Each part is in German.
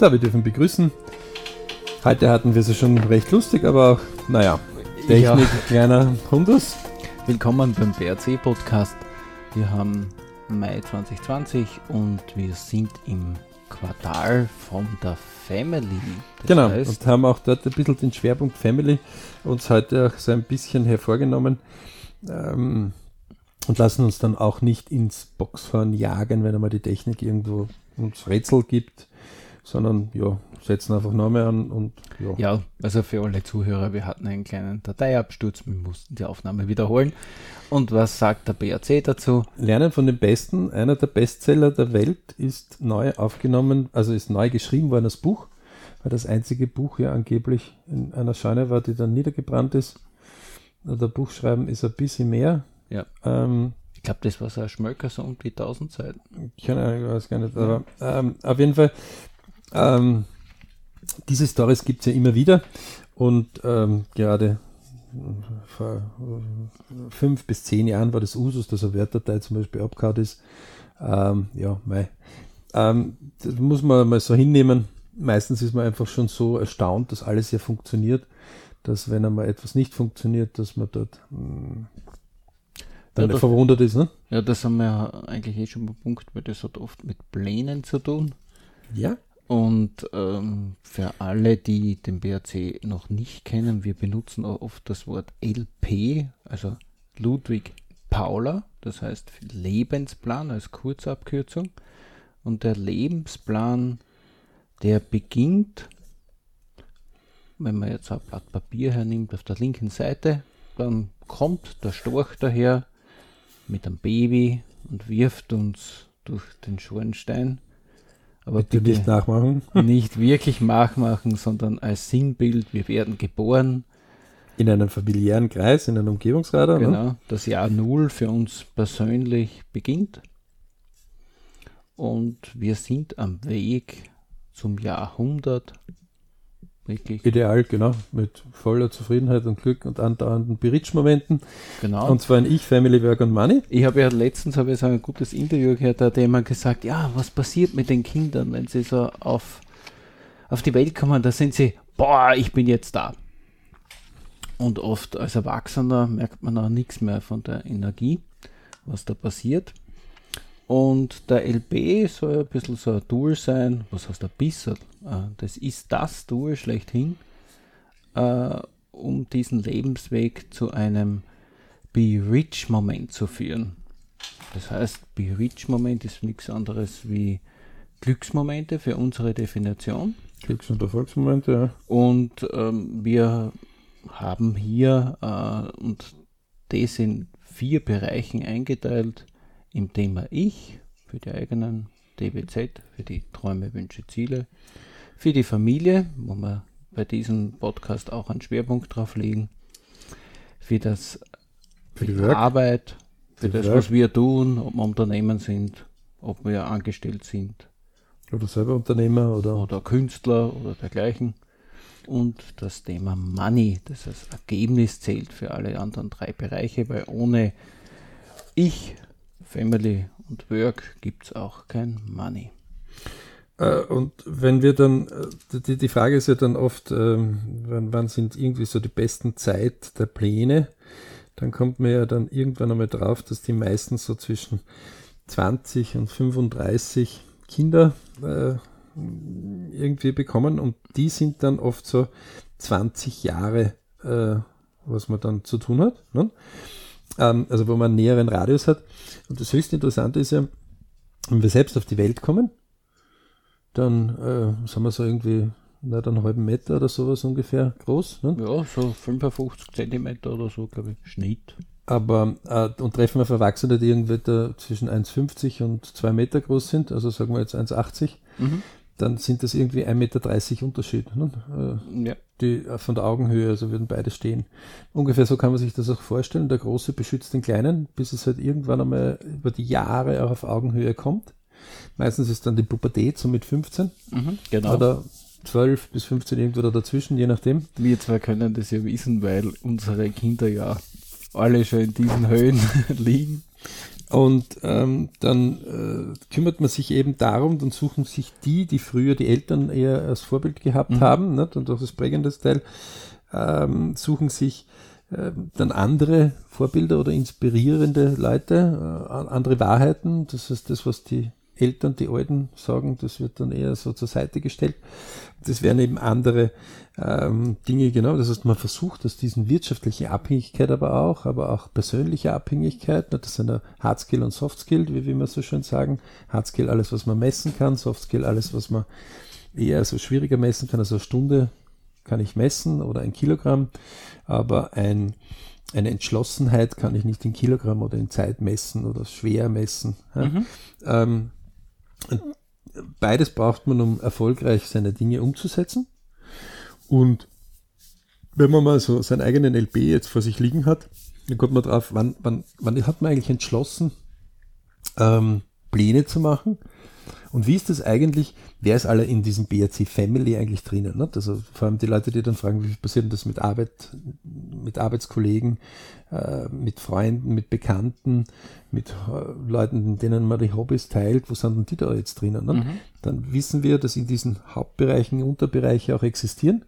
So, wir dürfen begrüßen. Heute hatten wir es schon recht lustig, aber auch, naja, Technik, ja. kleiner Hundus. Willkommen beim BRC Podcast. Wir haben Mai 2020 und wir sind im Quartal von der Family. Das genau, heißt, und haben auch dort ein bisschen den Schwerpunkt Family uns heute auch so ein bisschen hervorgenommen. Ähm, und lassen uns dann auch nicht ins Boxfahren jagen, wenn einmal die Technik irgendwo uns Rätsel gibt, sondern ja, setzen einfach Name an und ja. Ja, also für alle Zuhörer, wir hatten einen kleinen Dateiabsturz, wir mussten die Aufnahme wiederholen. Und was sagt der BRC dazu? Lernen von den Besten. Einer der Bestseller der Welt ist neu aufgenommen, also ist neu geschrieben worden, das Buch, weil das einzige Buch ja angeblich in einer Scheune war, die dann niedergebrannt ist. Der Buchschreiben ist ein bisschen mehr. Ja. Ähm, ich glaube, das war so ein Schmöcker, so um die 1000 Seiten. Keine Ahnung, ich weiß gar nicht. Aber ähm, auf jeden Fall, ähm, diese Stories gibt es ja immer wieder. Und ähm, gerade vor fünf bis zehn Jahren war das Usus, dass eine Wertdatei zum Beispiel abgehauen ist. Ähm, ja, mei. Ähm, das muss man mal so hinnehmen. Meistens ist man einfach schon so erstaunt, dass alles ja funktioniert, dass wenn einmal etwas nicht funktioniert, dass man dort mh, hm, dann ja, verwundert ist. Ne? Ja, das haben wir eigentlich eh schon beim Punkt, weil das hat oft mit Plänen zu tun. Ja. Und ähm, für alle, die den BRC noch nicht kennen, wir benutzen auch oft das Wort LP, also Ludwig Paula, das heißt Lebensplan als Kurzabkürzung. Und der Lebensplan, der beginnt, wenn man jetzt ein Blatt Papier hernimmt, auf der linken Seite, dann kommt der Storch daher mit einem Baby und wirft uns durch den Schornstein aber bitte, bitte nicht nachmachen. Nicht wirklich nachmachen, sondern als Sinnbild, wir werden geboren. In einem familiären Kreis, in einem Umgebungsradar. Ne? Genau, ne? das Jahr Null für uns persönlich beginnt. Und wir sind am Weg zum Jahrhundert Wirklich. Ideal, genau, mit voller Zufriedenheit und Glück und andauernden Beritsch-Momenten. Genau. Und zwar in Ich, Family, Work und Money. Ich habe ja letztens habe ich so ein gutes Interview gehört, da hat jemand gesagt, ja, was passiert mit den Kindern, wenn sie so auf, auf die Welt kommen, da sind sie, boah, ich bin jetzt da. Und oft als Erwachsener merkt man auch nichts mehr von der Energie, was da passiert. Und der LB soll ein bisschen so ein Tool sein. Was heißt ein bisschen? Äh, das ist das Tool schlechthin, äh, um diesen Lebensweg zu einem Be Rich-Moment zu führen. Das heißt, Be Rich-Moment ist nichts anderes wie Glücksmomente für unsere Definition. Glücks- und Erfolgsmomente, ja. Und ähm, wir haben hier äh, und das in vier Bereichen eingeteilt im Thema Ich, für die eigenen DBZ, für die Träume, Wünsche, Ziele, für die Familie, wo wir bei diesem Podcast auch einen Schwerpunkt drauf legen, für das für die, die Arbeit, für die das, Work. was wir tun, ob wir Unternehmen sind, ob wir angestellt sind. Oder selber Unternehmer oder, oder Künstler oder dergleichen. Und das Thema Money, das als Ergebnis zählt für alle anderen drei Bereiche, weil ohne Ich Family und Work gibt es auch kein Money. Äh, und wenn wir dann, äh, die, die Frage ist ja dann oft, ähm, wann, wann sind irgendwie so die besten Zeit der Pläne? Dann kommt man ja dann irgendwann einmal drauf, dass die meisten so zwischen 20 und 35 Kinder äh, irgendwie bekommen und die sind dann oft so 20 Jahre, was man dann zu tun hat. Ne? Ähm, also wo man einen näheren Radius hat. Und das höchst Interessante ist ja, wenn wir selbst auf die Welt kommen, dann äh, sind wir so irgendwie nicht einen halben Meter oder sowas ungefähr groß. Ne? Ja, so 55 Zentimeter oder so, glaube ich, Schnitt. Aber äh, und treffen auf Erwachsene, die irgendwie da zwischen 1,50 und 2 Meter groß sind, also sagen wir jetzt 1,80, mhm. Dann sind das irgendwie 1,30 Meter Unterschied. Ne? Äh, ja die äh, von der Augenhöhe, also würden beide stehen. Ungefähr so kann man sich das auch vorstellen. Der Große beschützt den Kleinen, bis es halt irgendwann einmal über die Jahre auch auf Augenhöhe kommt. Meistens ist dann die Pubertät, so mit 15. Mhm, genau. Oder 12 bis 15 irgendwo da dazwischen, je nachdem. Wir zwei können das ja wissen, weil unsere Kinder ja alle schon in diesen Höhen liegen. Und ähm, dann äh, kümmert man sich eben darum, dann suchen sich die, die früher die Eltern eher als Vorbild gehabt mhm. haben, nicht? und auch das prägende Teil, ähm, suchen sich äh, dann andere Vorbilder oder inspirierende Leute, äh, andere Wahrheiten. Das ist das, was die Eltern, die Alten sagen, das wird dann eher so zur Seite gestellt. Das wären eben andere ähm, Dinge, genau. Das heißt, man versucht aus diesen wirtschaftlichen Abhängigkeit aber auch, aber auch persönliche Abhängigkeit, ne, das sind ja Hard Skill und Soft Skill, wie wir immer so schön sagen. Hard Skill alles, was man messen kann, Soft Skill alles, was man eher so schwieriger messen kann, also eine Stunde kann ich messen oder ein Kilogramm, aber ein eine Entschlossenheit kann ich nicht in Kilogramm oder in Zeit messen oder schwer messen. Ja? Mhm. Ähm, beides braucht man, um erfolgreich seine Dinge umzusetzen. Und wenn man mal so seinen eigenen LB jetzt vor sich liegen hat, dann kommt man drauf, wann, wann, wann hat man eigentlich entschlossen, ähm, Pläne zu machen? Und wie ist das eigentlich, wer ist alle in diesem BRC Family eigentlich drinnen? Ne? Also vor allem die Leute, die dann fragen, wie passiert denn das mit Arbeit, mit Arbeitskollegen, äh, mit Freunden, mit Bekannten, mit äh, Leuten, denen man die Hobbys teilt, wo sind denn die da jetzt drinnen? Ne? Mhm. Dann wissen wir, dass in diesen Hauptbereichen Unterbereiche auch existieren.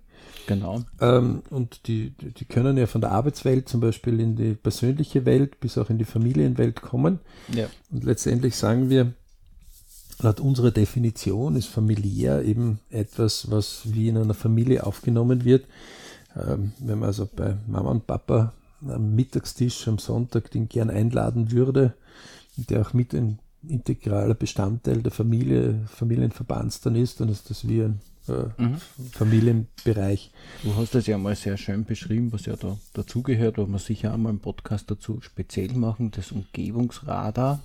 Genau. Ähm, und die, die können ja von der Arbeitswelt zum Beispiel in die persönliche Welt bis auch in die Familienwelt kommen. Ja. Und letztendlich sagen wir, laut unserer Definition ist familiär eben etwas, was wie in einer Familie aufgenommen wird. Ähm, wenn man also bei Mama und Papa am Mittagstisch am Sonntag den gern einladen würde, der auch mit ein integraler Bestandteil der Familie, Familienverbands dann ist, dann ist das wie ein äh, mhm. Familienbereich. Du hast das ja mal sehr schön beschrieben, was ja da dazugehört, wo wir sicher einmal einen Podcast dazu speziell machen, das Umgebungsradar.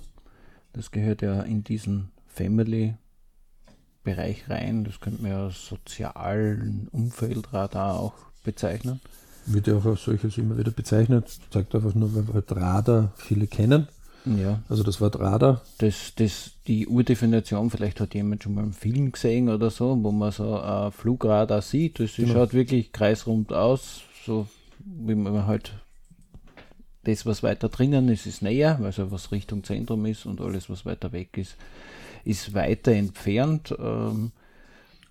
Das gehört ja in diesen Family-Bereich rein. Das könnte man ja sozialen Umfeldradar auch bezeichnen. Wird ja auch als solches immer wieder bezeichnet. Sagt einfach nur, weil halt Radar viele kennen. Ja. Also das Wort Radar. Das, das, die Urdefinition, vielleicht hat jemand schon mal einen Film gesehen oder so, wo man so ein Flugradar sieht. Das genau. schaut wirklich kreisrund aus, so wie man halt das, was weiter drinnen ist, ist näher, also was Richtung Zentrum ist und alles, was weiter weg ist, ist weiter entfernt. Ähm,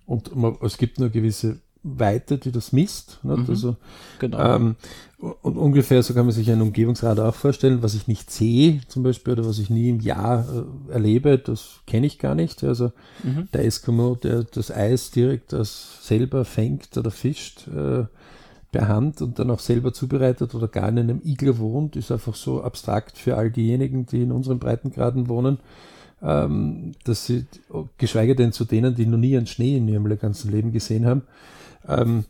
und man, es gibt nur gewisse Weite, die das misst. Mhm, also, genau. Ähm, und ungefähr so kann man sich einen Umgebungsradar auch vorstellen, was ich nicht sehe, zum Beispiel, oder was ich nie im Jahr äh, erlebe, das kenne ich gar nicht. Also mhm. der Eskimo, der das Eis direkt als selber fängt oder fischt äh, per Hand und dann auch selber zubereitet oder gar in einem Igler wohnt, ist einfach so abstrakt für all diejenigen, die in unseren Breitengraden wohnen ähm, dass sie, geschweige denn zu denen, die noch nie einen Schnee in ihrem ganzen Leben gesehen haben, ähm,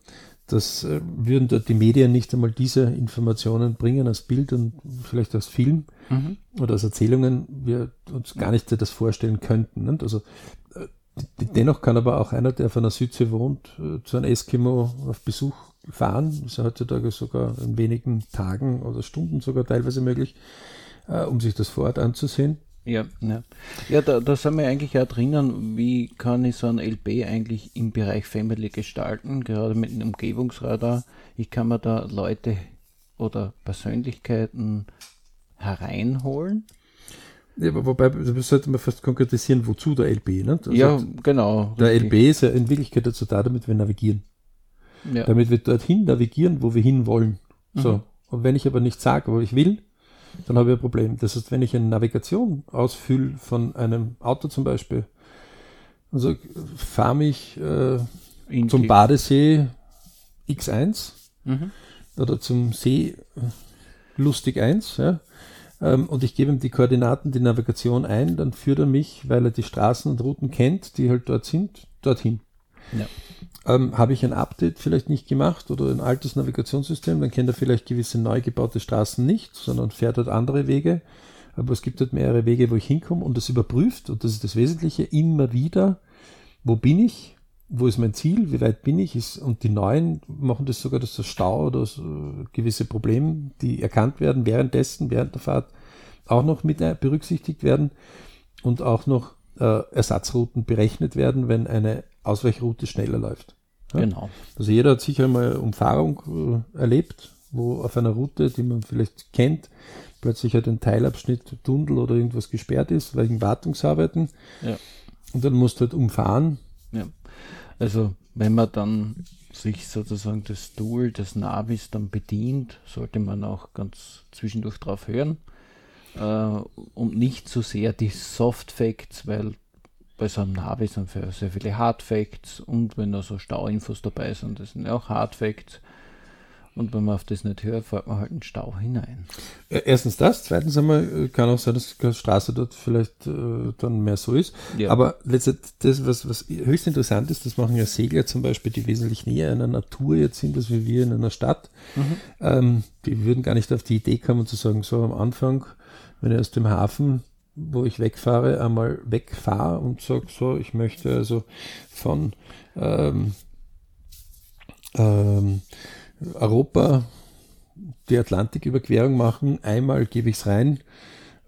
das äh, würden dort die Medien nicht einmal diese Informationen bringen als Bild und vielleicht als Film mhm. oder als Erzählungen, wir uns gar nicht das vorstellen könnten. Nicht? Also äh, dennoch kann aber auch einer, der von der Südsee wohnt, äh, zu einem Eskimo auf Besuch fahren. Das ist ja heutzutage sogar in wenigen Tagen oder Stunden sogar teilweise möglich, äh, um sich das vor Ort anzusehen. Ja, ja. ja da, da sind wir eigentlich auch drinnen, wie kann ich so ein LP eigentlich im Bereich Family gestalten, gerade mit dem Umgebungsradar. Ich kann mir da Leute oder Persönlichkeiten hereinholen. Ja, wobei, das sollte man fast konkretisieren, wozu der LB, ne? Also ja, genau. Der richtig. LB ist ja in Wirklichkeit dazu da, damit wir navigieren. Ja. Damit wir dorthin navigieren, wo wir hinwollen. So. Mhm. Und wenn ich aber nicht sage, wo ich will, dann habe ich ein Problem. Das heißt, wenn ich eine Navigation ausfülle von einem Auto zum Beispiel, also fahre mich äh, zum Badesee X1 mhm. oder zum See Lustig 1, ja, ähm, und ich gebe ihm die Koordinaten, die Navigation ein, dann führt er mich, weil er die Straßen und Routen kennt, die halt dort sind, dorthin. Ja. Ähm, Habe ich ein Update vielleicht nicht gemacht oder ein altes Navigationssystem, dann kennt er vielleicht gewisse neu gebaute Straßen nicht, sondern fährt dort andere Wege. Aber es gibt halt mehrere Wege, wo ich hinkomme und das überprüft, und das ist das Wesentliche, immer wieder, wo bin ich, wo ist mein Ziel, wie weit bin ich, ist, und die neuen machen das sogar, dass das Stau oder so gewisse Probleme, die erkannt werden währenddessen, während der Fahrt, auch noch mit berücksichtigt werden und auch noch äh, Ersatzrouten berechnet werden, wenn eine Ausweichroute schneller läuft. Ja? Genau. Also jeder hat sicher mal Umfahrung äh, erlebt, wo auf einer Route, die man vielleicht kennt, plötzlich halt ein Teilabschnitt Tunnel oder irgendwas gesperrt ist, wegen Wartungsarbeiten. Ja. Und dann musst du halt umfahren. Ja. Also wenn man dann sich sozusagen das Tool des Navis dann bedient, sollte man auch ganz zwischendurch drauf hören äh, und nicht so sehr die Soft Facts, weil bei so einem Navi sind sehr viele Hard Facts und wenn da so Stauinfos dabei sind, das sind ja auch Hard Facts. Und wenn man auf das nicht hört, fällt man halt in den Stau hinein. Äh, erstens das, zweitens einmal äh, kann auch sein, dass die Straße dort vielleicht äh, dann mehr so ist. Ja. Aber letztendlich, das, was, was höchst interessant ist, das machen ja Segler zum Beispiel, die wesentlich näher in der Natur jetzt sind, als wir in einer Stadt. Mhm. Ähm, die würden gar nicht auf die Idee kommen zu sagen, so am Anfang, wenn ich aus dem Hafen wo ich wegfahre, einmal wegfahre und sage, so, ich möchte also von ähm, ähm, Europa die Atlantiküberquerung machen. Einmal gebe ich es rein,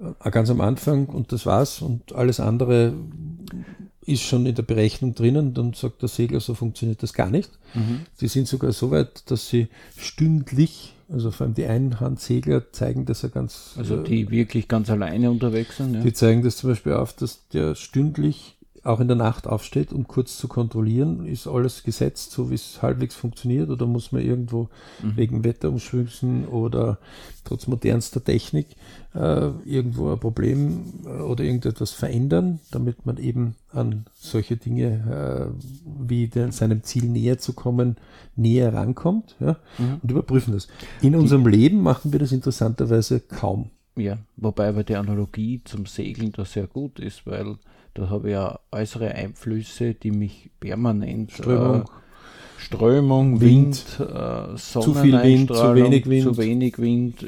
äh, ganz am Anfang und das war's. Und alles andere ist schon in der Berechnung drinnen. Dann sagt der Segler, so funktioniert das gar nicht. Mhm. Die sind sogar so weit, dass sie stündlich, also vor allem die Einhandsegler zeigen das ja ganz. Also die äh, wirklich ganz alleine unterwegs sind. Ja. Die zeigen das zum Beispiel auf, dass der stündlich auch in der Nacht aufsteht, um kurz zu kontrollieren, ist alles gesetzt, so wie es halbwegs funktioniert, oder muss man irgendwo mhm. wegen Wetterumschwüngen oder trotz modernster Technik äh, irgendwo ein Problem äh, oder irgendetwas verändern, damit man eben an solche Dinge äh, wie den, seinem Ziel näher zu kommen, näher rankommt ja, mhm. und überprüfen das. In Die, unserem Leben machen wir das interessanterweise kaum. Ja, wobei aber die Analogie zum Segeln da sehr gut ist, weil da habe ich ja äußere Einflüsse, die mich permanent Strömung, äh, Strömung Wind, Wind äh, zu viel Wind, zu wenig Wind, zu wenig Wind.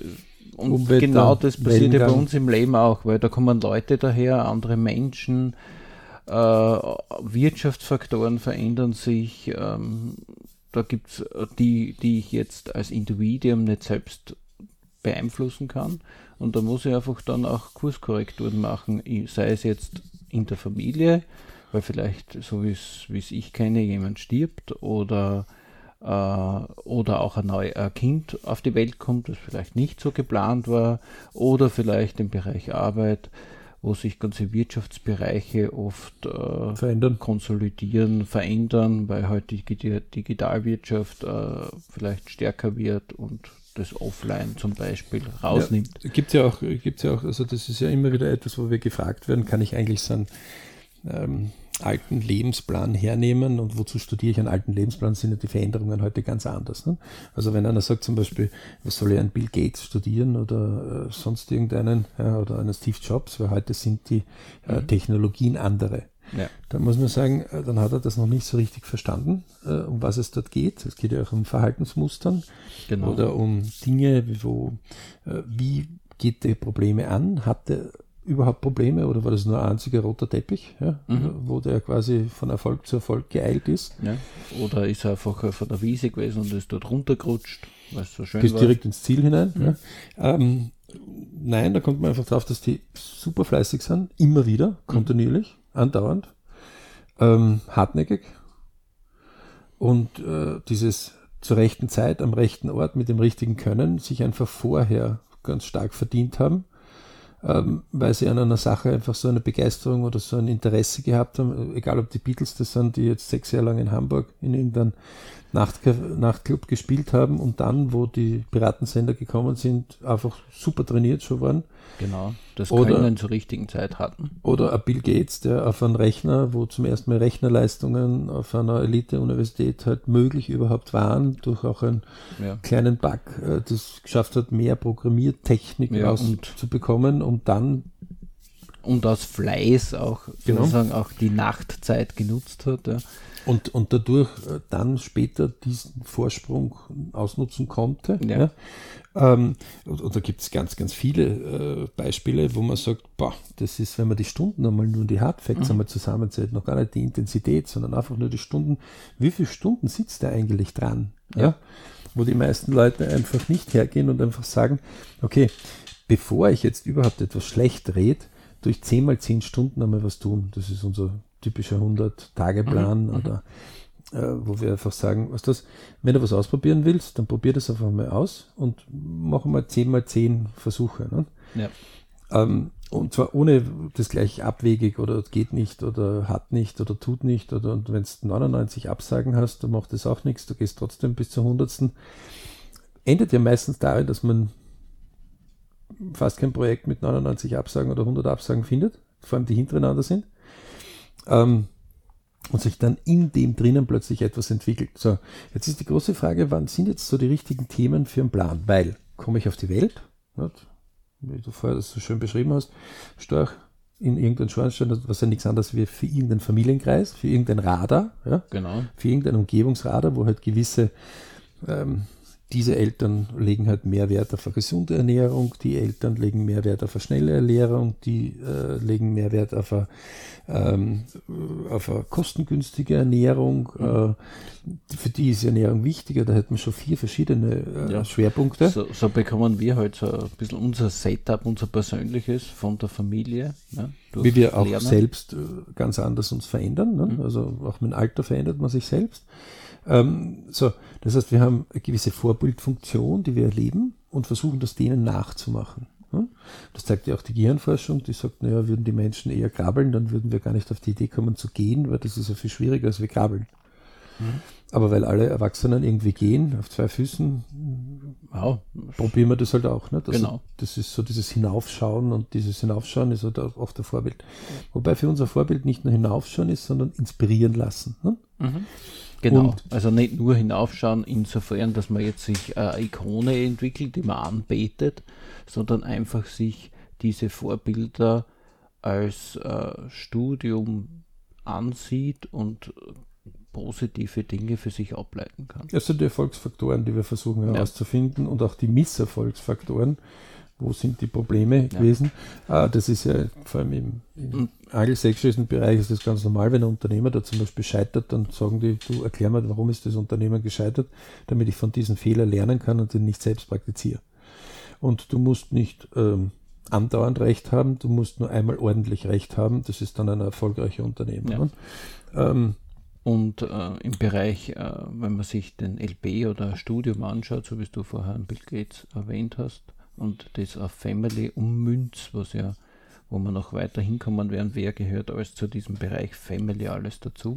Und Umwetter, genau das passiert ja bei uns im Leben auch, weil da kommen Leute daher, andere Menschen, äh, Wirtschaftsfaktoren verändern sich. Ähm, da gibt es die, die ich jetzt als Individuum nicht selbst beeinflussen kann. Und da muss ich einfach dann auch Kurskorrekturen machen, sei es jetzt in der Familie, weil vielleicht, so wie es ich kenne, jemand stirbt oder, äh, oder auch ein neues Kind auf die Welt kommt, das vielleicht nicht so geplant war, oder vielleicht im Bereich Arbeit, wo sich ganze Wirtschaftsbereiche oft äh, verändern. konsolidieren, verändern, weil halt die Digitalwirtschaft äh, vielleicht stärker wird und das Offline zum Beispiel rausnimmt. Ja, gibt ja auch, gibt's ja auch, also das ist ja immer wieder etwas, wo wir gefragt werden, kann ich eigentlich so einen ähm, alten Lebensplan hernehmen und wozu studiere ich einen alten Lebensplan, sind ja die Veränderungen heute ganz anders. Ne? Also wenn einer sagt zum Beispiel, was soll ich einen Bill Gates studieren oder äh, sonst irgendeinen ja, oder einen Steve Jobs, weil heute sind die äh, mhm. Technologien andere. Ja. Da muss man sagen, äh, dann hat er das noch nicht so richtig verstanden, äh, um was es dort geht. Es geht ja auch um Verhaltensmustern genau. oder um Dinge, wo, äh, wie geht der Probleme an? Hat er überhaupt Probleme oder war das nur ein einziger roter Teppich, ja, mhm. wo der quasi von Erfolg zu Erfolg geeilt ist? Ja. Oder ist er einfach von der Wiese gewesen und ist dort runtergerutscht, weil es so schön Bis war? direkt ins Ziel hinein. Mhm. Ja. Ähm, nein, da kommt man einfach drauf, dass die super fleißig sind, immer wieder, kontinuierlich andauernd, ähm, hartnäckig. Und äh, dieses zur rechten Zeit am rechten Ort mit dem richtigen Können sich einfach vorher ganz stark verdient haben, ähm, weil sie an einer Sache einfach so eine Begeisterung oder so ein Interesse gehabt haben, egal ob die Beatles das sind, die jetzt sechs Jahre lang in Hamburg in irgendeinem Nachtclub gespielt haben und dann, wo die Piratensender gekommen sind, einfach super trainiert schon waren Genau, das oder, Können zur richtigen Zeit hatten. Oder ein Bill Gates, der auf einem Rechner, wo zum ersten Mal Rechnerleistungen auf einer Elite-Universität halt möglich überhaupt waren, durch auch einen ja. kleinen Bug, äh, das geschafft hat, mehr Programmiertechnik ja, rauszubekommen, um dann und aus Fleiß auch genau. sozusagen auch die Nachtzeit genutzt hat. Ja. Und, und dadurch äh, dann später diesen Vorsprung ausnutzen konnte. Ja. ja. Ähm, und, und, da gibt es ganz, ganz viele äh, Beispiele, wo man sagt, boah, das ist, wenn man die Stunden einmal nur die Hardfacts mhm. einmal zusammenzählt, noch gar nicht die Intensität, sondern einfach nur die Stunden. Wie viele Stunden sitzt der eigentlich dran? Ja. ja? Wo die meisten Leute einfach nicht hergehen und einfach sagen, okay, bevor ich jetzt überhaupt etwas schlecht rede, durch 10 mal 10 Stunden einmal was tun. Das ist unser typischer 100-Tage-Plan mhm. oder äh, wo wir einfach sagen, was das, wenn du was ausprobieren willst, dann probier das einfach mal aus und mach mal 10 mal 10 Versuche. Ne? Ja. Ähm, und zwar ohne das gleich abwegig oder geht nicht oder hat nicht oder tut nicht oder und wenn du 99 Absagen hast, dann macht das auch nichts, du gehst trotzdem bis zur 100. Endet ja meistens darin, dass man fast kein Projekt mit 99 Absagen oder 100 Absagen findet, vor allem die hintereinander sind. Ähm, und sich dann in dem drinnen plötzlich etwas entwickelt. So, jetzt ist die große Frage, wann sind jetzt so die richtigen Themen für einen Plan? Weil, komme ich auf die Welt? Nicht? wie du vorher das so schön beschrieben hast, Storch in irgendein Schornstein, was ja nichts anderes wie für irgendeinen Familienkreis, für irgendein Radar, ja? genau. für irgendein Umgebungsradar, wo halt gewisse ähm, diese Eltern legen halt mehr Wert auf eine gesunde Ernährung, die Eltern legen mehr Wert auf eine schnelle Ernährung, die äh, legen mehr Wert auf eine, ähm, auf eine kostengünstige Ernährung. Mhm. Äh, für die ist Ernährung wichtiger, da hätten wir schon vier verschiedene äh, ja. Schwerpunkte. So, so, bekommen wir halt so ein bisschen unser Setup, unser persönliches von der Familie. Ne, Wie wir auch Lernen. selbst äh, ganz anders uns verändern. Ne? Mhm. Also auch mit dem Alter verändert man sich selbst. Ähm, so, das heißt, wir haben eine gewisse Vorbildfunktion, die wir erleben und versuchen, das denen nachzumachen. Das zeigt ja auch die Gehirnforschung, die sagt, naja, würden die Menschen eher krabbeln, dann würden wir gar nicht auf die Idee kommen zu gehen, weil das ist ja viel schwieriger als wir krabbeln. Mhm. Aber weil alle Erwachsenen irgendwie gehen, auf zwei Füßen, wow. probieren wir das halt auch. Ne? Das, genau. das ist so dieses Hinaufschauen und dieses Hinaufschauen ist halt auch der Vorbild. Wobei für unser Vorbild nicht nur hinaufschauen ist, sondern inspirieren lassen. Ne? Mhm. Genau, und also nicht nur hinaufschauen, insofern, dass man jetzt sich eine Ikone entwickelt, die man anbetet, sondern einfach sich diese Vorbilder als äh, Studium ansieht und positive Dinge für sich ableiten kann. Das sind die Erfolgsfaktoren, die wir versuchen herauszufinden ja. und auch die Misserfolgsfaktoren, wo sind die Probleme ja. gewesen. Ah, das ist ja vor allem im, im angelsächsischen Bereich ist das ganz normal, wenn ein Unternehmer da zum Beispiel scheitert, dann sagen die, du erklär mir, warum ist das Unternehmen gescheitert, damit ich von diesen Fehlern lernen kann und den nicht selbst praktiziere. Und du musst nicht ähm, andauernd Recht haben, du musst nur einmal ordentlich Recht haben, das ist dann ein erfolgreicher Unternehmer. Ja. Ähm, und äh, im Bereich, äh, wenn man sich den LP oder Studium anschaut, so wie du vorher Bill Gates erwähnt hast, und das auf Family ummünzt, was ja, wo wir noch weiter hinkommen werden, wer gehört alles zu diesem Bereich Family alles dazu.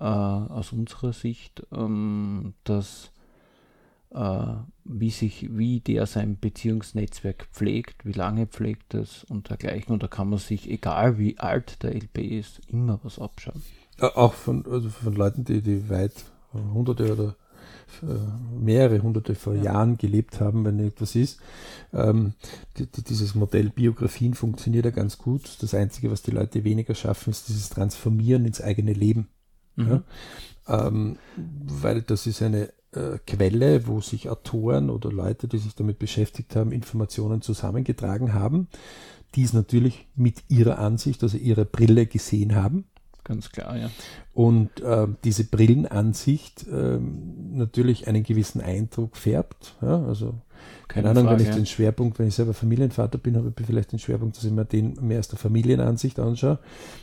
Äh, aus unserer Sicht, ähm, dass äh, wie sich, wie der sein Beziehungsnetzwerk pflegt, wie lange pflegt es und dergleichen. Und da kann man sich, egal wie alt der LP ist, immer was abschauen. Auch von, also von Leuten, die, die weit hunderte oder äh, mehrere hunderte vor ja. Jahren gelebt haben, wenn etwas ist. Ähm, die, die, dieses Modell Biografien funktioniert ja ganz gut. Das Einzige, was die Leute weniger schaffen, ist dieses Transformieren ins eigene Leben. Mhm. Ja? Ähm, weil das ist eine äh, Quelle, wo sich Autoren oder Leute, die sich damit beschäftigt haben, Informationen zusammengetragen haben, die es natürlich mit ihrer Ansicht, also ihrer Brille gesehen haben Ganz klar, ja. Und äh, diese Brillenansicht äh, natürlich einen gewissen Eindruck färbt. Ja? Also, keine, Ahnung, Frage, wenn ich ja. den Schwerpunkt, wenn ich selber Familienvater bin, habe ich vielleicht den Schwerpunkt, dass ich mir den mehr aus der Familienansicht anschaue.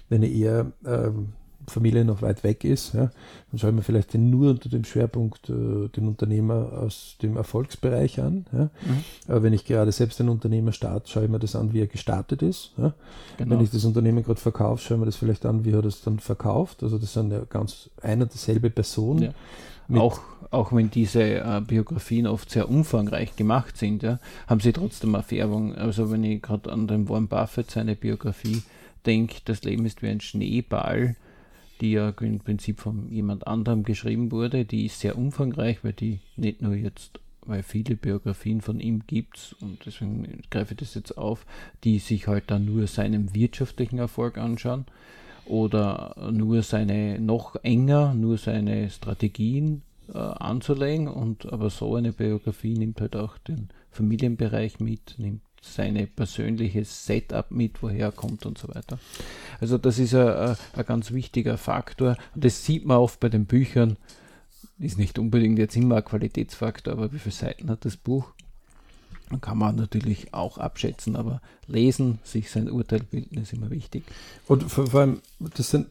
Wenn ich eher ähm, Familie noch weit weg ist, ja, dann schaue ich mir vielleicht den nur unter dem Schwerpunkt äh, den Unternehmer aus dem Erfolgsbereich an. Ja. Mhm. Aber wenn ich gerade selbst einen Unternehmer starte, schaue ich mir das an, wie er gestartet ist. Ja. Genau. Wenn ich das Unternehmen gerade verkaufe, schaue ich mir das vielleicht an, wie er das dann verkauft. Also das sind ja ganz eine und dieselbe Person. Ja. Auch, auch wenn diese äh, Biografien oft sehr umfangreich gemacht sind, ja, haben sie trotzdem eine Färbung. Also wenn ich gerade an den Warren Buffett seine Biografie denke, das Leben ist wie ein Schneeball, die ja im Prinzip von jemand anderem geschrieben wurde. Die ist sehr umfangreich, weil die nicht nur jetzt, weil viele Biografien von ihm gibt und deswegen greife ich das jetzt auf, die sich halt dann nur seinen wirtschaftlichen Erfolg anschauen oder nur seine noch enger, nur seine Strategien äh, anzulegen und aber so eine Biografie nimmt halt auch den Familienbereich mit, nimmt seine persönliche Setup mit, woher er kommt und so weiter. Also das ist ein ganz wichtiger Faktor. Das sieht man oft bei den Büchern. Ist nicht unbedingt jetzt immer ein Qualitätsfaktor, aber wie viele Seiten hat das Buch? Kann man natürlich auch abschätzen, aber lesen, sich sein Urteil bilden, ist immer wichtig. Und vor, vor allem, das sind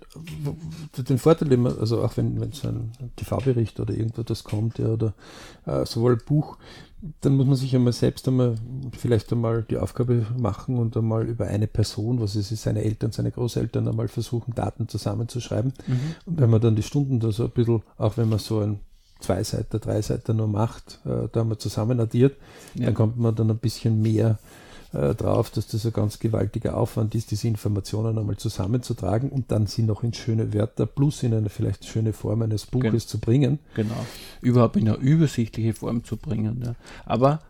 den Vorteil, den man, also auch wenn, wenn so ein TV-Bericht oder irgendwas kommt, ja, oder äh, sowohl Buch, dann muss man sich einmal selbst einmal vielleicht einmal die Aufgabe machen und einmal über eine Person, was es ist, seine Eltern, seine Großeltern einmal versuchen, Daten zusammenzuschreiben. Mhm. Und wenn man dann die Stunden da so ein bisschen, auch wenn man so ein Zwei-Seiter, Drei-Seiter nur macht, äh, da mal zusammen addiert, ja. dann kommt man dann ein bisschen mehr äh, drauf, dass das ein ganz gewaltiger Aufwand ist, diese Informationen einmal zusammenzutragen und dann sie noch in schöne Wörter plus in eine vielleicht schöne Form eines Buches Gen zu bringen. Genau. Überhaupt in eine übersichtliche Form zu bringen. Ja. Aber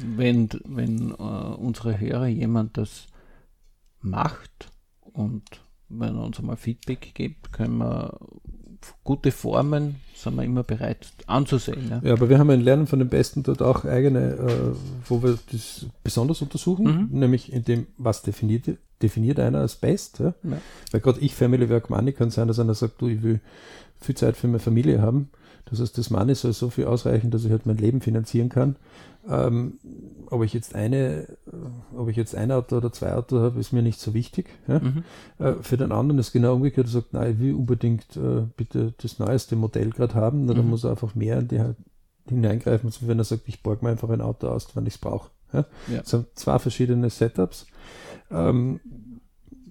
wenn, wenn äh, unsere Hörer jemand das macht und wenn er uns einmal Feedback gibt, können wir gute Formen sind wir immer bereit anzusehen. Ja, ja aber wir haben ein Lernen von den Besten dort auch eigene, äh, wo wir das besonders untersuchen, mhm. nämlich in dem, was definiert, definiert einer als Best. Ja? Ja. Weil gerade ich, Family Work Money, kann sein, dass einer sagt, du, ich will viel Zeit für meine Familie haben. Das heißt, das Money soll so viel ausreichen, dass ich halt mein Leben finanzieren kann. Ähm, ob ich jetzt eine, ob ich jetzt ein Auto oder zwei Autos habe, ist mir nicht so wichtig. Ja? Mhm. Äh, für den anderen ist genau umgekehrt, er sagt, nein, ich will unbedingt äh, bitte das neueste Modell gerade haben, dann mhm. muss er einfach mehr in die hineingreifen, als wenn er sagt, ich borge mir einfach ein Auto aus, wenn ich es brauche. Ja? Ja. Das sind zwei verschiedene Setups. Ähm,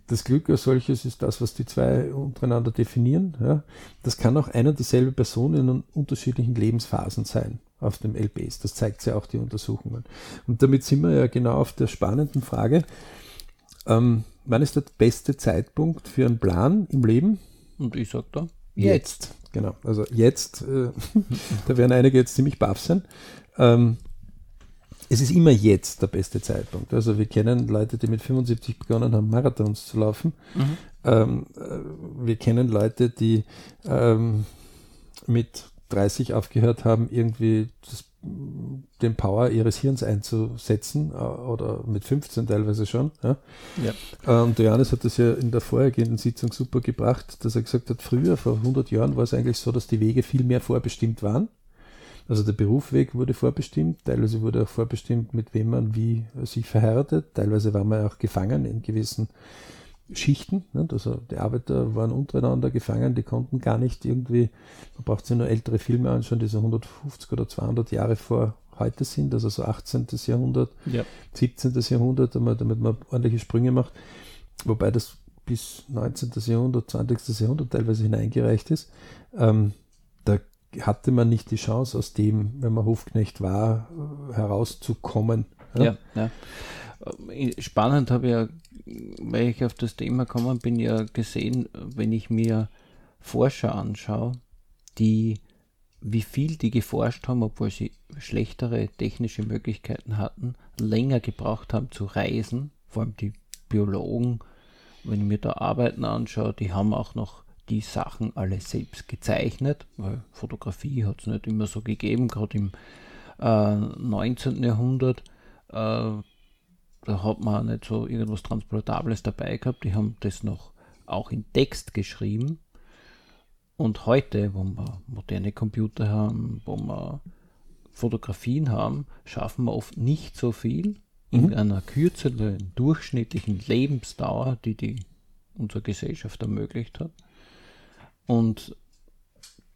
das Glück als solches ist das, was die zwei untereinander definieren. Ja. Das kann auch eine dieselbe Person in unterschiedlichen Lebensphasen sein auf dem LBs. Das zeigt ja auch die Untersuchungen. Und damit sind wir ja genau auf der spannenden Frage, ähm, wann ist der beste Zeitpunkt für einen Plan im Leben? Und ich sage da, jetzt. jetzt. Genau, also jetzt, äh, da werden einige jetzt ziemlich baff sein. Ähm, es ist immer jetzt der beste Zeitpunkt. Also wir kennen Leute, die mit 75 begonnen haben, Marathons zu laufen. Mhm. Ähm, äh, wir kennen Leute, die ähm, mit 30 aufgehört haben, irgendwie das, den Power ihres Hirns einzusetzen, äh, oder mit 15 teilweise schon. Ja. ja. Und Johannes hat das ja in der vorhergehenden Sitzung super gebracht, dass er gesagt hat, früher, vor 100 Jahren, war es eigentlich so, dass die Wege viel mehr vorbestimmt waren. Also der Berufsweg wurde vorbestimmt, teilweise wurde auch vorbestimmt, mit wem man wie sich verheiratet, teilweise war man auch gefangen in gewissen Schichten. Also die Arbeiter waren untereinander gefangen, die konnten gar nicht irgendwie, man braucht sich nur ältere Filme anschauen, die so 150 oder 200 Jahre vor heute sind, also so 18. Jahrhundert, ja. 17. Jahrhundert, damit man ordentliche Sprünge macht. Wobei das bis 19. Jahrhundert, 20. Jahrhundert teilweise hineingereicht ist. Ähm, hatte man nicht die Chance, aus dem, wenn man Hofknecht war, herauszukommen. Ja, ja. ja. Spannend habe ich ja, weil ich auf das Thema gekommen bin, ja gesehen, wenn ich mir Forscher anschaue, die wie viel die geforscht haben, obwohl sie schlechtere technische Möglichkeiten hatten, länger gebraucht haben zu reisen, vor allem die Biologen, wenn ich mir da Arbeiten anschaue, die haben auch noch die Sachen alle selbst gezeichnet, weil Fotografie hat es nicht immer so gegeben, gerade im äh, 19. Jahrhundert. Äh, da hat man nicht so irgendwas Transportables dabei gehabt. Die haben das noch auch in Text geschrieben. Und heute, wo wir moderne Computer haben, wo wir Fotografien haben, schaffen wir oft nicht so viel in mhm. einer kürzeren durchschnittlichen Lebensdauer, die die unsere Gesellschaft ermöglicht hat. Und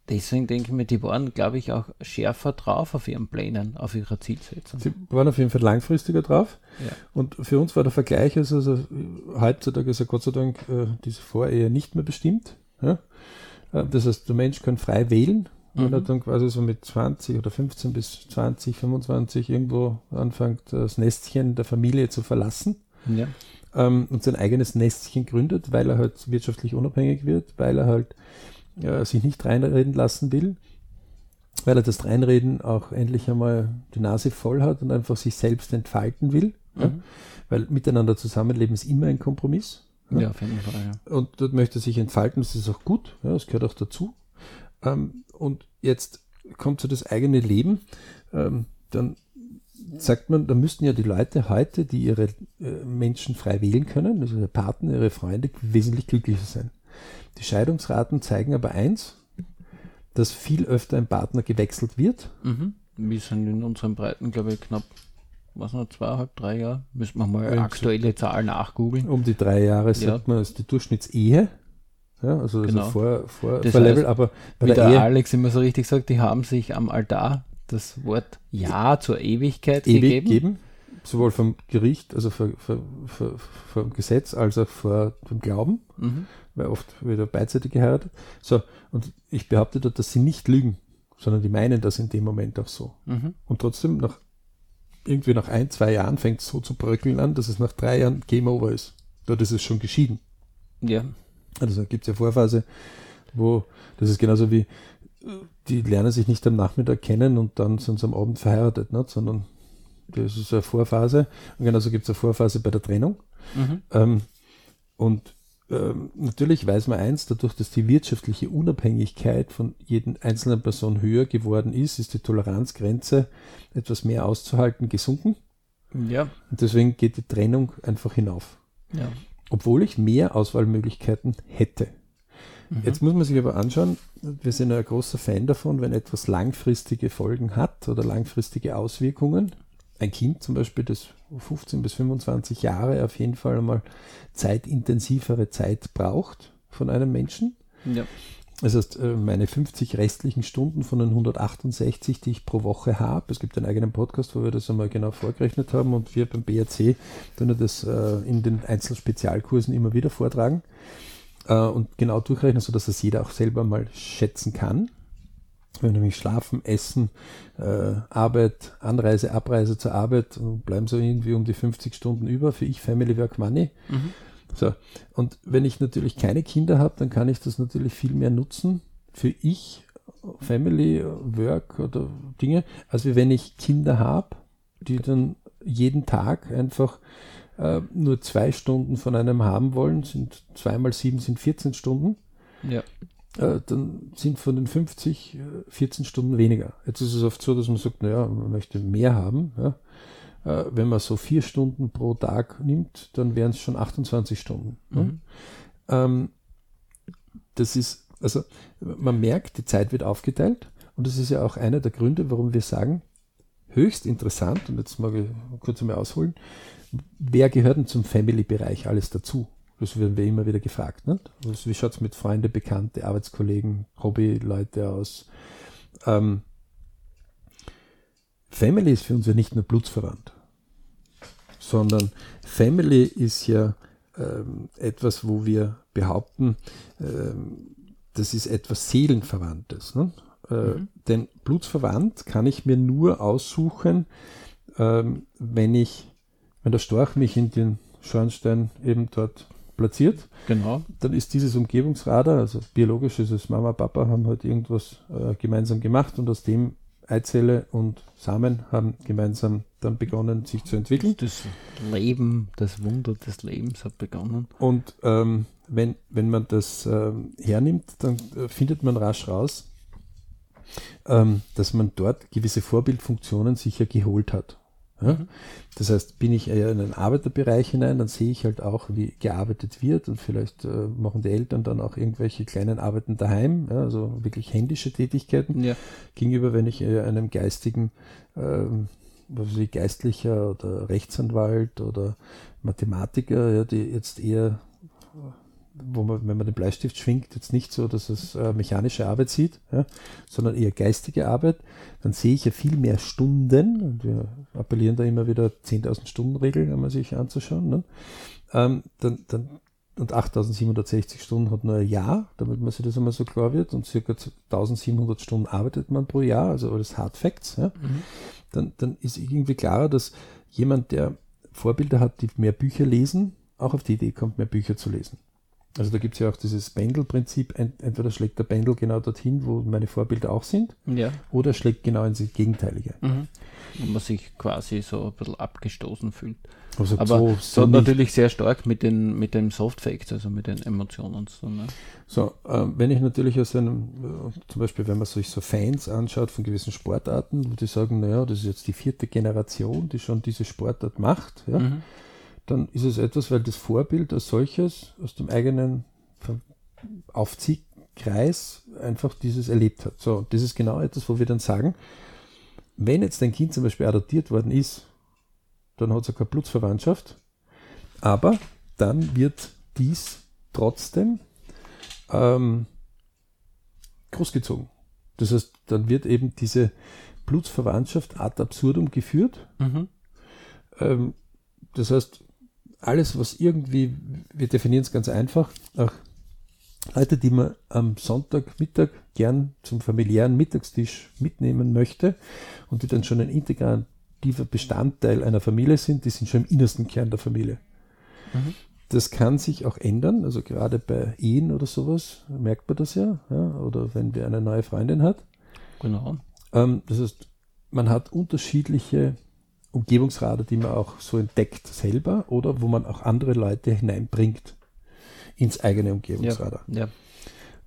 deswegen denke ich mir, die waren, glaube ich, auch schärfer drauf auf ihren Plänen, auf ihrer Zielsetzung. Sie waren auf jeden Fall langfristiger drauf. Ja. Und für uns war der Vergleich, also, also heutzutage ist ja Gott sei Dank äh, diese Vorehe nicht mehr bestimmt. Ja? Äh, das heißt, der Mensch kann frei wählen. Mhm. Wenn er dann quasi so mit 20 oder 15 bis 20, 25 irgendwo anfängt, das Nestchen der Familie zu verlassen. Ja. Ähm, und sein eigenes Nestchen gründet, weil er halt wirtschaftlich unabhängig wird, weil er halt äh, sich nicht reinreden lassen will, weil er das Reinreden auch endlich einmal die Nase voll hat und einfach sich selbst entfalten will. Mhm. Ja? Weil miteinander zusammenleben ist immer ein Kompromiss. Ja, auf jeden Fall. Ja. Und dort möchte er sich entfalten, das ist auch gut, ja, das gehört auch dazu. Ähm, und jetzt kommt so das eigene Leben, ähm, dann sagt man, da müssten ja die Leute heute, die ihre äh, Menschen frei wählen können, also ihre Partner, ihre Freunde, wesentlich glücklicher sein. Die Scheidungsraten zeigen aber eins, dass viel öfter ein Partner gewechselt wird. Mhm. Wir sind in unseren Breiten, glaube ich, knapp was noch, zweieinhalb, drei Jahre. Müssen wir mal Irgendwie. aktuelle Zahlen nachgoogeln. Um die drei Jahre, Ja. sagt man, ist die Durchschnittsehe. Ja, also, Genau. also vor, vor, Das vor Level, heißt, aber bei Wie der der Alex immer so richtig sagt, die haben sich am Altar das Wort Ja zur Ewigkeit ewig gegeben. geben, sowohl vom Gericht, also vor, vor, vor, vom Gesetz, als auch vor dem Glauben, Mhm. weil oft wieder beidseitig geheiratet. So, und ich behaupte dort, dass sie nicht lügen, sondern die meinen das in dem Moment auch so. Mhm. Und trotzdem, nach irgendwie nach ein, zwei Jahren fängt es so zu bröckeln an, dass es nach drei Jahren Game Over ist. Dort ist es schon geschieden. Ja. Also da gibt es ja Vorphase, wo das ist genauso wie, die lernen sich nicht am Nachmittag kennen und dann sind sie am Abend verheiratet, nicht? sondern das ist eine Vorphase. Und genauso gibt es eine Vorphase bei der Trennung. Mhm. Ähm, und ähm, natürlich weiß man eins, dadurch, dass die wirtschaftliche Unabhängigkeit von jedem einzelnen Person höher geworden ist, ist die Toleranzgrenze etwas mehr auszuhalten gesunken. Ja. Und deswegen geht die Trennung einfach hinauf. Ja. Obwohl ich mehr Auswahlmöglichkeiten hätte. Mhm. Jetzt muss man sich aber anschauen, wir sind ein großer Fan davon, wenn etwas langfristige Folgen hat oder langfristige Auswirkungen. Ein Kind zum Beispiel, das 15 bis 25 Jahre auf jeden Fall einmal zeitintensivere Zeit braucht von einem Menschen. Ja. Das heißt, äh, meine 50 restlichen Stunden von den 168, die ich pro Woche habe, es gibt einen eigenen Podcast, wo wir das einmal genau vorgerechnet haben und wir beim BRC tun ja das äh, in den Einzelspezialkursen immer wieder vortragen äh, und genau durchrechnen, sodass das jeder auch selber mal schätzen kann. Wenn nämlich schlafen, essen, äh, Arbeit, Anreise, Abreise zur Arbeit, und bleiben so irgendwie um die 50 Stunden über für ich, Family, Work, Money. Mhm. So, und wenn ich natürlich keine Kinder habe, dann kann ich das natürlich viel mehr nutzen für ich, Family, Work oder Dinge, als wenn ich Kinder habe, die dann jeden Tag einfach äh, nur zwei Stunden von einem haben wollen, sind zweimal sieben sind 14 Stunden, Ja. äh, dann sind von den 50 äh, 14 Stunden weniger. Jetzt ist es oft so, dass man sagt, naja, man möchte mehr haben. Ja. Äh, wenn man so vier Stunden pro Tag nimmt, dann wären es schon 28 Stunden. ne? Mhm. Ähm, das ist, also man merkt, die Zeit wird aufgeteilt und das ist ja auch einer der Gründe, warum wir sagen, höchst interessant, und jetzt mag ich kurz einmal ausholen, wer gehört denn zum Family-Bereich alles dazu? Das werden wir immer wieder gefragt. Nicht? Also, wie schaut es mit Freunde, Bekannte, Arbeitskollegen, Hobbyleute aus? Ähm, Family ist für uns ja nicht nur blutsverwandt, sondern Family ist ja ähm, etwas, wo wir behaupten, ähm, das ist etwas Seelenverwandtes. Ne? Äh, Mhm. Denn blutsverwandt kann ich mir nur aussuchen, ähm, wenn ich, wenn der Storch mich in den Schornstein eben dort platziert, Genau. dann ist dieses Umgebungsradar, also biologisch ist es Mama, Papa haben halt irgendwas äh, gemeinsam gemacht und aus dem Eizelle und Samen haben gemeinsam dann begonnen, sich zu entwickeln. Das Leben, das Wunder des Lebens hat begonnen. Und ähm, wenn, wenn man das ähm, hernimmt, dann äh, findet man rasch raus, ähm, dass man dort gewisse Vorbildfunktionen sicher geholt hat. Ja? Mhm. Das heißt, bin ich eher in einen Arbeiterbereich hinein, dann sehe ich halt auch, wie gearbeitet wird und vielleicht äh, machen die Eltern dann auch irgendwelche kleinen Arbeiten daheim, ja, also wirklich händische Tätigkeiten Ja. gegenüber, wenn ich eher einem geistigen, ähm, was weiß ich, Geistlicher oder Rechtsanwalt oder Mathematiker, ja, die jetzt eher, wo man, wenn man den Bleistift schwingt, jetzt nicht so, dass es äh, mechanische Arbeit sieht, ja, sondern eher geistige Arbeit, dann sehe ich ja viel mehr Stunden und wir appellieren da immer wieder 10.000 Stunden Regel, wenn man sich anzuschauen, ne? ähm, dann, dann und 8760 Stunden hat nur ein Jahr, damit man sich das einmal so klar wird, und circa 1700 Stunden arbeitet man pro Jahr, also alles Hard Facts, ja, Mhm. dann, dann ist irgendwie klarer, dass jemand, der Vorbilder hat, die mehr Bücher lesen, auch auf die Idee kommt, mehr Bücher zu lesen. Also da gibt es ja auch dieses Pendel-Prinzip, Ent- entweder schlägt der Pendel genau dorthin, wo meine Vorbilder auch sind, Ja. oder schlägt genau ins Gegenteilige. Mhm. Wo man sich quasi so ein bisschen abgestoßen fühlt. Also Aber so, so, natürlich sehr stark mit den, mit den Soft Facts, also mit den Emotionen. So, ne? So, ähm, wenn ich natürlich aus einem, äh, zum Beispiel, wenn man sich so Fans anschaut von gewissen Sportarten, wo die sagen, naja, das ist jetzt die vierte Generation, die schon diese Sportart macht, ja, Mhm. Dann ist es etwas, weil das Vorbild als solches aus dem eigenen Aufziehkreis einfach dieses erlebt hat. So, das ist genau etwas, wo wir dann sagen, wenn jetzt dein Kind zum Beispiel adoptiert worden ist dann hat es keine Blutsverwandtschaft. Aber dann wird dies trotzdem ähm, großgezogen. Das heißt, dann wird eben diese Blutsverwandtschaft ad absurdum geführt. Mhm. Ähm, das heißt, alles, was irgendwie, wir definieren es ganz einfach, auch Leute, die man am Sonntagmittag gern zum familiären Mittagstisch mitnehmen möchte und die dann schon ein integrativer Bestandteil einer Familie sind, die sind schon im innersten Kern der Familie. Mhm. Das kann sich auch ändern, also gerade bei Ehen oder sowas merkt man das ja, ja oder wenn wer eine neue Freundin hat. Genau. Ähm, das heißt, man hat unterschiedliche Umgebungsradar, die man auch so entdeckt selber oder wo man auch andere Leute hineinbringt ins eigene Umgebungsradar. Ja.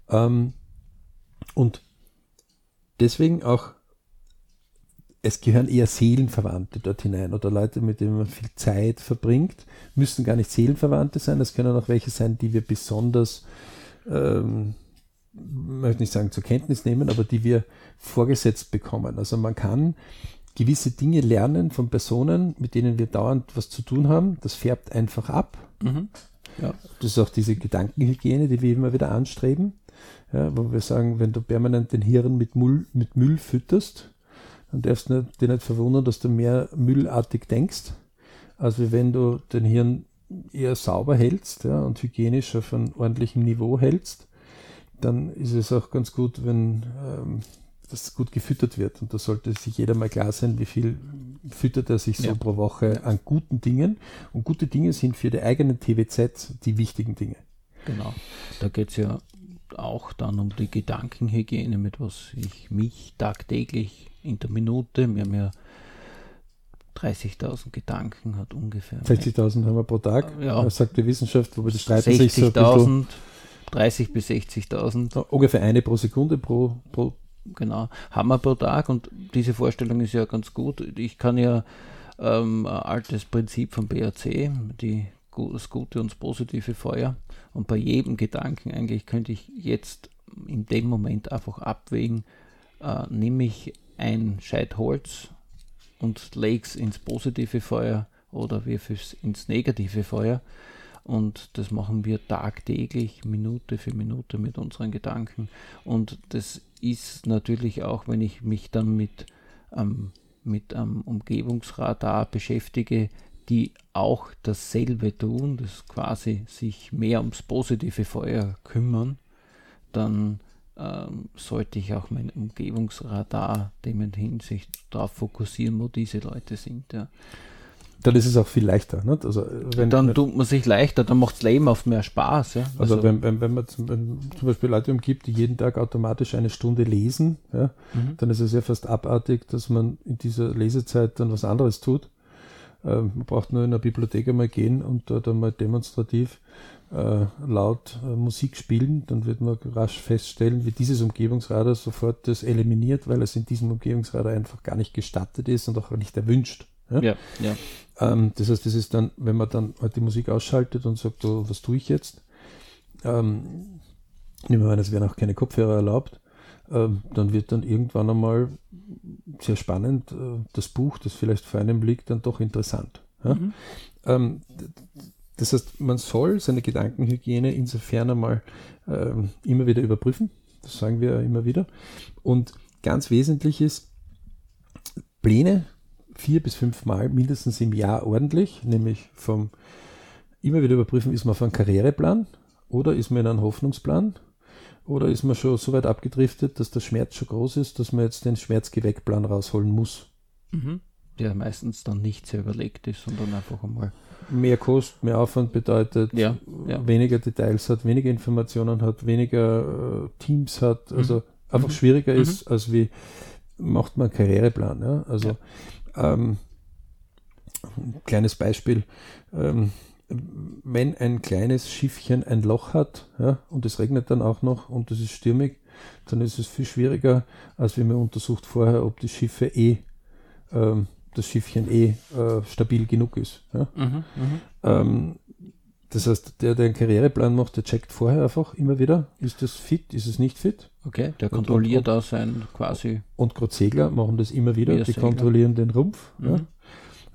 Ähm, und deswegen auch, es gehören eher Seelenverwandte dort hinein oder Leute, mit denen man viel Zeit verbringt, müssen gar nicht Seelenverwandte sein, es können auch welche sein, die wir besonders, ähm, möchte nicht sagen zur Kenntnis nehmen, aber die wir vorgesetzt bekommen. Also man kann gewisse Dinge lernen von Personen, mit denen wir dauernd was zu tun haben. Das färbt einfach ab. Mhm. Ja. Das ist auch diese Gedankenhygiene, die wir immer wieder anstreben. Ja, wo wir sagen, wenn du permanent den Hirn mit Müll, mit Müll fütterst, dann darfst du dir nicht verwundern, dass du mehr müllartig denkst, als wenn du den Hirn eher sauber hältst ja, und hygienisch auf einem ordentlichen Niveau hältst, dann ist es auch ganz gut, wenn ähm, das gut gefüttert wird. Und da sollte sich jeder mal klar sein, wie viel füttert er sich so Ja. pro Woche an guten Dingen. Und gute Dinge sind für die eigenen TWZ die wichtigen Dinge. Genau. Da geht es ja auch dann um die Gedankenhygiene, mit was ich mich tagtäglich in der Minute, wir haben ja 30.000 Gedanken, hat ungefähr 60.000 haben wir pro Tag, Ja. sagt die Wissenschaft, wobei das streiten sich so ein bisschen. 60.000, 30 bis 60.000, So, ungefähr eine pro Sekunde pro, pro genau, wir pro Tag und diese Vorstellung ist ja ganz gut. Ich kann ja ähm, ein altes Prinzip vom BAC, die, das gute und das positive Feuer und bei jedem Gedanken eigentlich könnte ich jetzt in dem Moment einfach abwägen, äh, nehme ich ein Scheit Holz und lege es ins positive Feuer oder wirf es ins negative Feuer. Und das machen wir tagtäglich, Minute für Minute mit unseren Gedanken. Und das ist natürlich auch, wenn ich mich dann mit, ähm, mit einem Umgebungsradar beschäftige, die auch dasselbe tun, das quasi sich mehr ums positive Feuer kümmern, dann ähm, sollte ich auch mein Umgebungsradar dem in Hinsicht darauf fokussieren, wo diese Leute sind. Ja. Dann ist es auch viel leichter. Nicht? Also, wenn, dann wenn, tut man sich leichter, dann macht das Leben oft mehr Spaß. Ja. also wenn, wenn, wenn man zum, wenn zum Beispiel Leute umgibt, die jeden Tag automatisch eine Stunde lesen, ja, Mhm. dann ist es ja fast abartig, dass man in dieser Lesezeit dann was anderes tut. Ähm, man braucht nur in eine Bibliothek einmal gehen und dort einmal demonstrativ äh, laut äh, Musik spielen, dann wird man rasch feststellen, wie dieses Umgebungsradar sofort das eliminiert, weil es in diesem Umgebungsradar einfach gar nicht gestattet ist und auch nicht erwünscht. Ja? ja, ja. Ähm, das heißt, das ist dann, wenn man dann halt die Musik ausschaltet und sagt, oh, was tue ich jetzt? Ähm, nehmen wir an, es wären auch keine Kopfhörer erlaubt, ähm, dann wird dann irgendwann einmal sehr spannend äh, das Buch, das vielleicht vor einem liegt, dann doch interessant. Ja? Mhm. Ähm, das heißt, man soll seine Gedankenhygiene insofern einmal ähm, immer wieder überprüfen. Das sagen wir immer wieder. Und ganz wesentlich ist, Pläne vier bis fünf Mal mindestens im Jahr ordentlich, nämlich vom immer wieder überprüfen, ist man auf einem Karriereplan oder ist man in einem Hoffnungsplan oder ist man schon so weit abgedriftet, dass der Schmerz schon groß ist, dass man jetzt den Schmerzgeweckplan rausholen muss. Mhm. Der meistens dann nicht sehr überlegt ist, sondern einfach einmal. Mehr Kost, mehr Aufwand bedeutet, Ja, ja. weniger Details hat, weniger Informationen hat, weniger äh, Teams hat, also einfach Mhm. schwieriger Mhm. ist, als wie macht man einen Karriereplan. Ja? Also ähm, ein kleines Beispiel, ähm, wenn ein kleines Schiffchen ein Loch hat ja, und es regnet dann auch noch und es ist stürmig, dann ist es viel schwieriger, als wenn man untersucht vorher, ob die Schiffe eh, ähm, das Schiffchen eh äh, stabil genug ist. Ja? Mhm. Mhm. Ähm, das heißt, der, der einen Karriereplan macht, der checkt vorher einfach immer wieder, ist das fit, ist es nicht fit? Okay, der kontrolliert da sein quasi. Und gerade Segler machen das immer wieder, die Segler. kontrollieren den Rumpf. Ja. Mhm.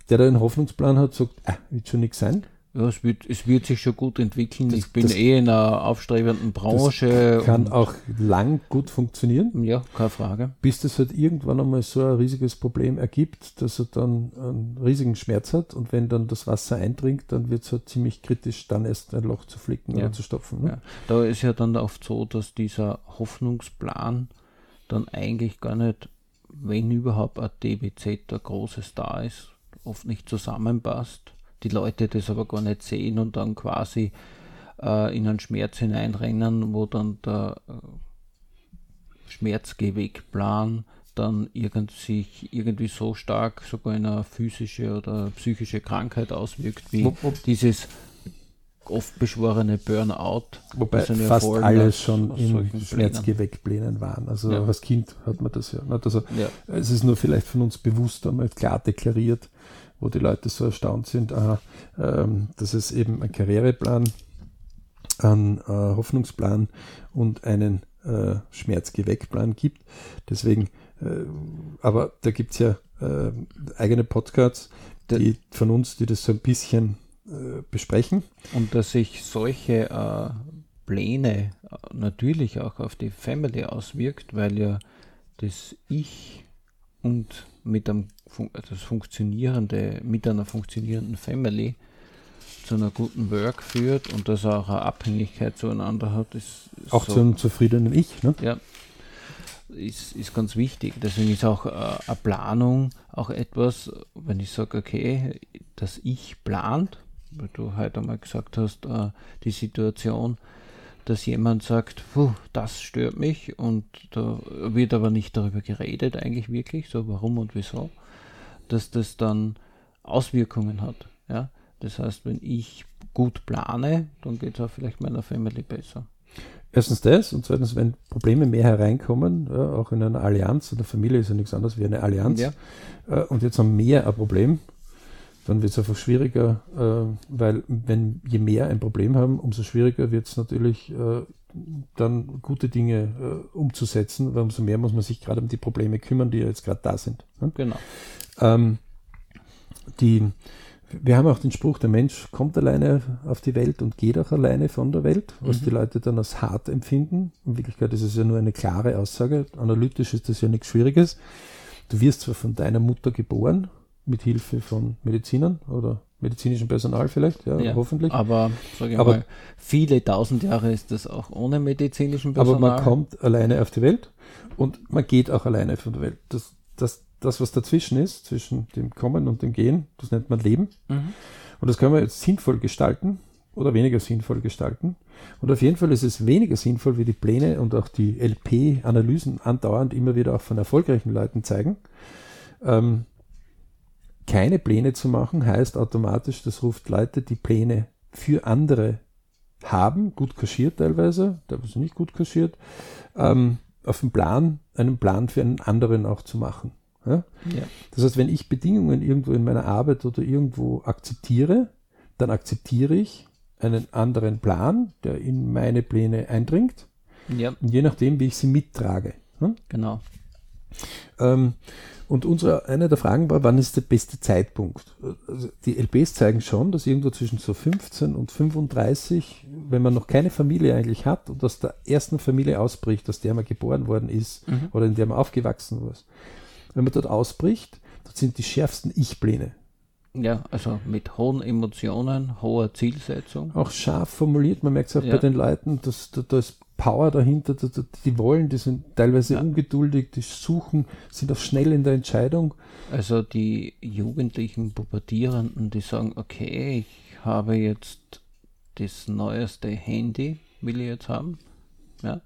der da einen Hoffnungsplan hat, sagt, ah, wird schon nichts sein. Ja, es wird, es wird sich schon gut entwickeln. Das- ich bin eh in einer aufstrebenden Branche. Kann auch lang gut funktionieren, Ja, keine Frage. bis das halt irgendwann einmal so ein riesiges Problem ergibt, dass er dann einen riesigen Schmerz hat und wenn dann das Wasser eindringt, dann wird es halt ziemlich kritisch, dann erst ein Loch zu flicken Ja. oder zu stopfen. Ne? Ja. Da ist ja dann oft so, dass dieser Hoffnungsplan dann eigentlich gar nicht, wenn überhaupt ein DBZ der großes da ist, oft nicht zusammenpasst. Die Leute das aber gar nicht sehen und dann quasi äh, in einen Schmerz hineinrennen, wo dann der äh, Schmerzgewegplan dann irgend sich irgendwie so stark sogar in eine physische oder psychische Krankheit auswirkt, wie Wo- wo- dieses oft beschworene Burnout. Wobei ja fast Folgen alles schon in Schmerzgeweckplänen waren. Also Ja. als Kind hat man das ja. Also Ja, es ist nur vielleicht von uns bewusst einmal klar deklariert, wo die Leute so erstaunt sind, aha, ähm, dass es eben einen Karriereplan, einen äh, Hoffnungsplan und einen äh, Schmerzgeweckplan gibt. Deswegen, äh, aber da gibt es ja äh, eigene Podcasts, die von uns, die das so ein bisschen äh, besprechen. und dass sich solche äh, Pläne äh, natürlich auch auf die Family auswirkt, weil ja das Ich und mit einem fun das funktionierende, mit einer funktionierenden Family zu einer guten Work führt und das auch eine Abhängigkeit zueinander hat, ist Auch so- zu einem zufriedenen Ich. Ne? Ja, ist, ist ganz wichtig. Deswegen ist auch äh, eine Planung auch etwas, wenn ich sage, okay, dass ich plant, weil du heute einmal gesagt hast, äh, die Situation, dass jemand sagt, das stört mich und da wird aber nicht darüber geredet eigentlich wirklich, so warum und wieso, dass das dann Auswirkungen hat. Ja? Das heißt, wenn ich gut plane, dann geht es auch vielleicht meiner Family besser. Erstens das und zweitens, wenn Probleme mehr hereinkommen, ja, auch in einer Allianz, eine Familie ist ja nichts anderes wie eine Allianz, Ja. äh, und jetzt haben mehr ein Problem, dann wird es einfach schwieriger, äh, weil wenn je mehr ein Problem haben, umso schwieriger wird es natürlich äh, dann gute Dinge äh, umzusetzen, weil umso mehr muss man sich gerade um die Probleme kümmern, die ja jetzt gerade da sind. Ne? Genau. Ähm, die, wir haben auch den Spruch, der Mensch kommt alleine auf die Welt und geht auch alleine von der Welt, was Mhm. die Leute dann als hart empfinden. In Wirklichkeit ist es ja nur eine klare Aussage. Analytisch ist das ja nichts Schwieriges. Du wirst zwar von deiner Mutter geboren, mit Hilfe von Medizinern oder medizinischem Personal vielleicht, ja, Ja, hoffentlich. Aber, Aber- mal, viele tausend Jahre ist das auch ohne medizinischen Personal. Aber man kommt alleine auf die Welt und man geht auch alleine von der Welt. Das, das, das, was dazwischen ist, zwischen dem Kommen und dem Gehen, das nennt man Leben. Mhm. Und das können wir jetzt sinnvoll gestalten oder weniger sinnvoll gestalten. Und auf jeden Fall ist es weniger sinnvoll, wie die Pläne und auch die LP-Analysen andauernd immer wieder auch von erfolgreichen Leuten zeigen. Ähm, keine Pläne zu machen heißt automatisch, das ruft Leute, die Pläne für andere haben, gut kaschiert teilweise, teilweise nicht gut kaschiert, ähm, auf den Plan, einen Plan für einen anderen auch zu machen. Ja? Ja. Das heißt, wenn ich Bedingungen irgendwo in meiner Arbeit oder irgendwo akzeptiere, dann akzeptiere ich einen anderen Plan, der in meine Pläne eindringt, ja, und je nachdem, wie ich sie mittrage. ne? genau. Ähm, und unsere, eine der Fragen war, wann ist der beste Zeitpunkt? Also die LPs zeigen schon, dass irgendwo zwischen so 15 und 35, wenn man noch keine Familie eigentlich hat und aus der ersten Familie ausbricht, aus der man geboren worden ist Mhm. oder in der man aufgewachsen ist, wenn man dort ausbricht, das sind die schärfsten Ich-Pläne. Ja, also mit hohen Emotionen, hoher Zielsetzung. Auch scharf formuliert, man merkt es auch Ja. bei den Leuten, dass da, da ist Power dahinter, da, da, die wollen, die sind teilweise Ja. ungeduldig, die suchen, sind auch schnell in der Entscheidung. Also die jugendlichen Pubertierenden, die sagen, okay, ich habe jetzt das neueste Handy, will ich jetzt haben. Ja.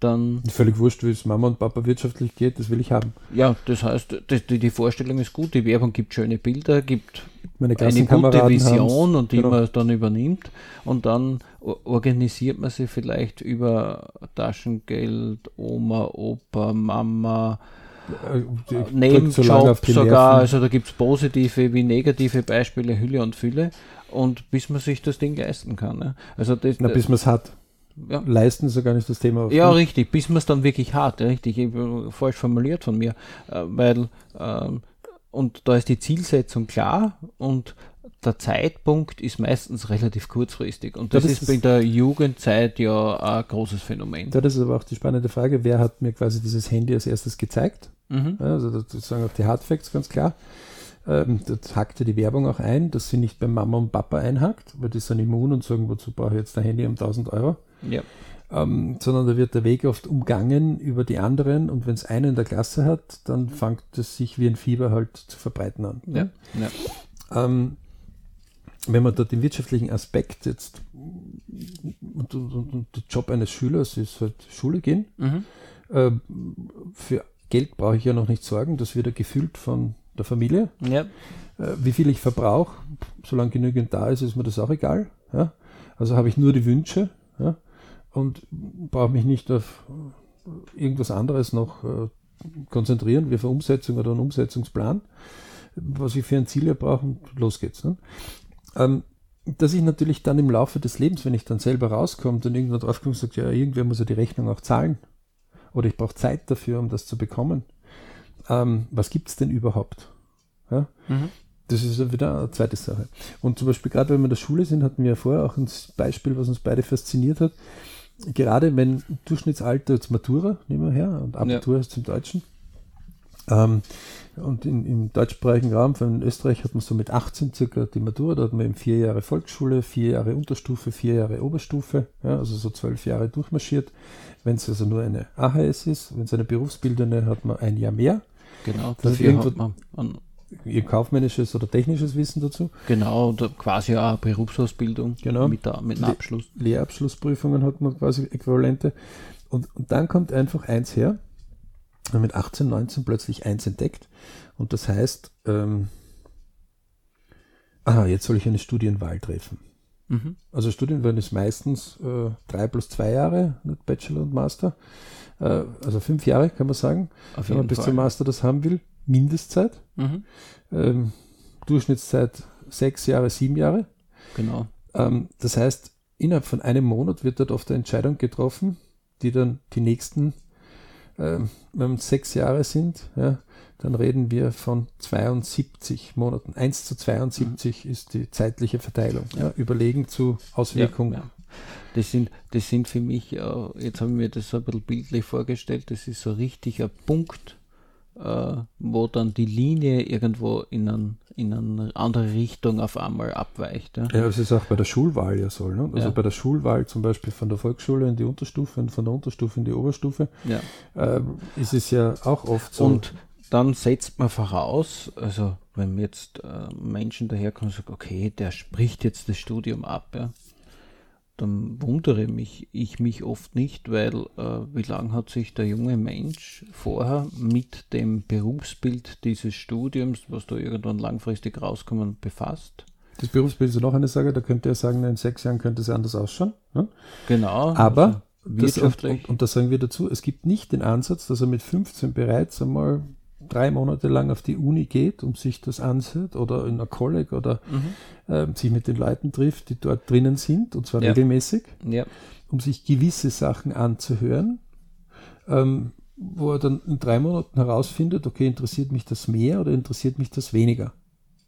Dann, Völlig wurscht, wie es Mama und Papa wirtschaftlich geht, das will ich haben. ja, das heißt, das, die, die Vorstellung ist gut, die Werbung gibt schöne Bilder, gibt eine gute Vision haben's. und die Genau. man dann übernimmt und dann organisiert man sie vielleicht über Taschengeld, Oma, Opa, Mama, Äh, Nebenjob so sogar, also da gibt es positive wie negative Beispiele, Hülle und Fülle und bis man sich das Ding leisten kann. Ne? Also das, Na, bis man es hat. ja, Leisten ist ja gar nicht das Thema. ja, richtig, bis man es dann wirklich hat, richtig, ich- falsch formuliert von mir, äh, weil ähm, und da ist die Zielsetzung klar und der Zeitpunkt ist meistens relativ kurzfristig. Und das, Ja, ist das ist- bei der Jugendzeit ja ein großes Phänomen. Ja, das ist aber auch die spannende Frage, wer hat mir quasi dieses Handy als erstes gezeigt? Mhm. Also das sagen auch die Hardfacts ganz klar. Ähm, das hackte die Werbung auch ein, dass sie nicht bei Mama und Papa einhackt, weil die sind immun und sagen, wozu brauche ich jetzt ein Handy um 1000 Euro? Ja. Ähm, sondern da wird der Weg oft umgangen über die anderen und wenn es einen in der Klasse hat, dann fängt es sich wie ein Fieber halt zu verbreiten an. Ja. Ja. Ähm, wenn man da den wirtschaftlichen Aspekt jetzt und, und, und, und der Job eines Schülers ist halt Schule gehen. Mhm. Ähm, für Geld brauche ich ja noch nicht sorgen, das wird ja gefüllt von der Familie. Ja. Äh, wie viel ich verbrauche, solange genügend da ist, ist mir das auch egal. Ja? Also habe ich nur die Wünsche ja? Und brauche mich nicht auf irgendwas anderes noch äh, konzentrieren, wie für Umsetzung oder einen Umsetzungsplan, was ich für ein Ziel brauche und los geht's. Ne? Ähm, dass ich natürlich dann im Laufe des Lebens, wenn ich dann selber rauskomme, dann irgendwann draufkomme und sage, ja, irgendwer muss ja die Rechnung auch zahlen. Oder ich brauche Zeit dafür, um das zu bekommen. Ähm, was gibt's denn überhaupt? Ja? Mhm. Das ist ja wieder eine zweite Sache. Und zum Beispiel, gerade wenn wir in der Schule sind, hatten wir ja vorher auch ein Beispiel, was uns beide fasziniert hat. Gerade wenn Durchschnittsalter jetzt Matura, nehmen wir her, und Abitur ist im Deutschen. Ähm, und in, im deutschsprachigen Raum von Österreich hat man so mit 18 circa die Matura, da hat man eben vier Jahre Volksschule, vier Jahre Unterstufe, vier Jahre Oberstufe, ja, also so zwölf Jahre durchmarschiert. Wenn es also nur eine AHS ist, wenn es eine berufsbildende, hat man ein Jahr mehr. Genau. Das ist Dafür hat man ein, Ihr kaufmännisches oder technisches Wissen dazu. genau quasi auch eine Berufsausbildung Genau. mit, der, mit einem Le- Abschluss. Lehrabschlussprüfungen hat man quasi Äquivalente. Und, und dann kommt einfach eins her, mit 18, 19 plötzlich eins entdeckt. Und das heißt, ähm, aha, jetzt soll ich eine Studienwahl treffen. Mhm. Also Studienwahl ist meistens äh, drei plus zwei Jahre, nicht Bachelor und Master. Äh, also fünf Jahre kann man sagen, Auf wenn man bis Fall. zum Master das haben will. Mindestzeit. Mhm. Ähm, Durchschnittszeit sechs Jahre, sieben Jahre. Genau. Ähm, das heißt, innerhalb von einem Monat wird dort oft eine Entscheidung getroffen, die dann die nächsten, ähm, wenn es sechs Jahre sind, ja, dann reden wir von 72 Monaten. 1 zu 72 ist die zeitliche Verteilung. Ja, überlegen zu Auswirkungen. Ja, ja. Das sind, das sind für mich, äh, jetzt habe ich mir das so ein bisschen bildlich vorgestellt, das ist so richtig ein Punkt, äh, wo dann die Linie irgendwo in, ein, in eine andere Richtung auf einmal abweicht. Ja. Ja, das ist auch bei der Schulwahl ja so. Ne? Also Ja. bei der Schulwahl zum Beispiel von der Volksschule in die Unterstufe und von der Unterstufe in die Oberstufe Ja. ähm, ist es ja auch oft so. Und dann setzt man voraus, also wenn jetzt äh, Menschen daherkommen und sagen, okay, der spricht jetzt das Studium ab, ja, dann wundere mich ich mich oft nicht, weil äh, wie lange hat sich der junge Mensch vorher mit dem Berufsbild dieses Studiums, was da irgendwann langfristig rauskommt, befasst? das Berufsbild ist noch eine Sache, da könnte er sagen, in sechs Jahren könnte es anders ausschauen. Ne? Genau. Aber also Das, und, und das sagen wir dazu, es gibt nicht den Ansatz, dass er mit 15 bereits einmal drei Monate lang auf die Uni geht, um sich das ansieht oder in einer Kolleg oder mhm. ähm, sich mit den Leuten trifft, die dort drinnen sind, und zwar Ja. regelmäßig, Ja. um sich gewisse Sachen anzuhören, ähm, wo er dann in drei Monaten herausfindet, okay, interessiert mich das mehr oder interessiert mich das weniger.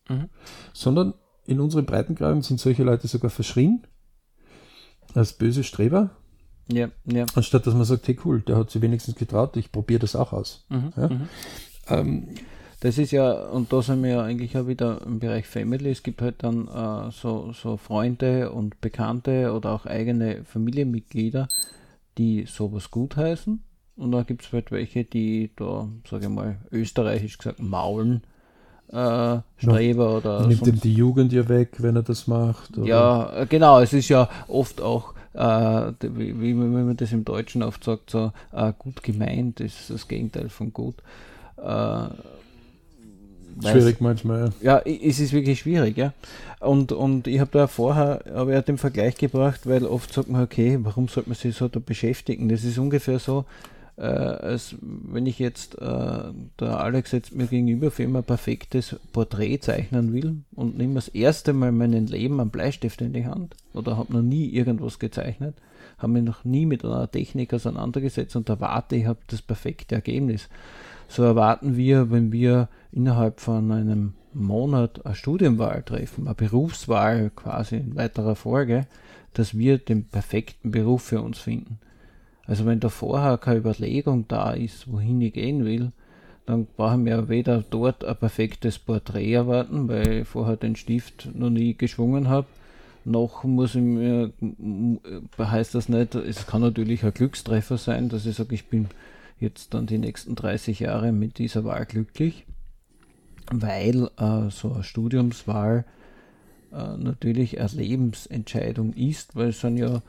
Mhm. Sondern in unseren Breitengraden sind solche Leute sogar verschrien als böse Streber, Ja. Ja. anstatt dass man sagt, hey cool, der hat sich wenigstens getraut, ich probiere das auch aus. Mhm. Ja. Ähm, Das ist ja, und da sind wir ja eigentlich auch wieder im Bereich Family. Es gibt halt dann äh, so, so Freunde und Bekannte oder auch eigene Familienmitglieder, die sowas gutheißen. Und dann gibt es halt welche, die da, sage ich mal, österreichisch gesagt, maulen, äh, Streber oder nimmt ihm die Jugend ja weg, wenn er das macht. oder- ja, äh, genau, es ist ja oft auch, äh, wie, wie man das im Deutschen oft sagt, so äh, gut gemeint ist das Gegenteil von gut. Äh, Schwierig manchmal. Ja. es ist wirklich schwierig, ja. Und, und ich habe da vorher aber ja den Vergleich gebracht, weil oft sagt man, okay, warum sollte man sich so da beschäftigen? Das ist ungefähr so, äh, als wenn ich jetzt, äh, der Alex jetzt mir gegenüber für immer ein perfektes Porträt zeichnen will und nehme das erste Mal meinen Leben einen Bleistift in die Hand oder habe noch nie irgendwas gezeichnet, habe mich noch nie mit einer Technik auseinandergesetzt und erwarte, ich habe das perfekte Ergebnis. So erwarten wir, wenn wir innerhalb von einem Monat eine Studienwahl treffen, eine Berufswahl quasi in weiterer Folge, dass wir den perfekten Beruf für uns finden. Also wenn da vorher keine Überlegung da ist, wohin ich gehen will, dann brauchen wir weder dort ein perfektes Porträt erwarten, weil ich vorher den Stift noch nie geschwungen habe, noch muss ich mir, heißt das nicht, es kann natürlich ein Glückstreffer sein, dass ich sage, ich bin jetzt dann die nächsten 30 Jahre mit dieser Wahl glücklich, weil äh, so eine Studiumswahl äh, natürlich eine Lebensentscheidung ist, weil es sind ja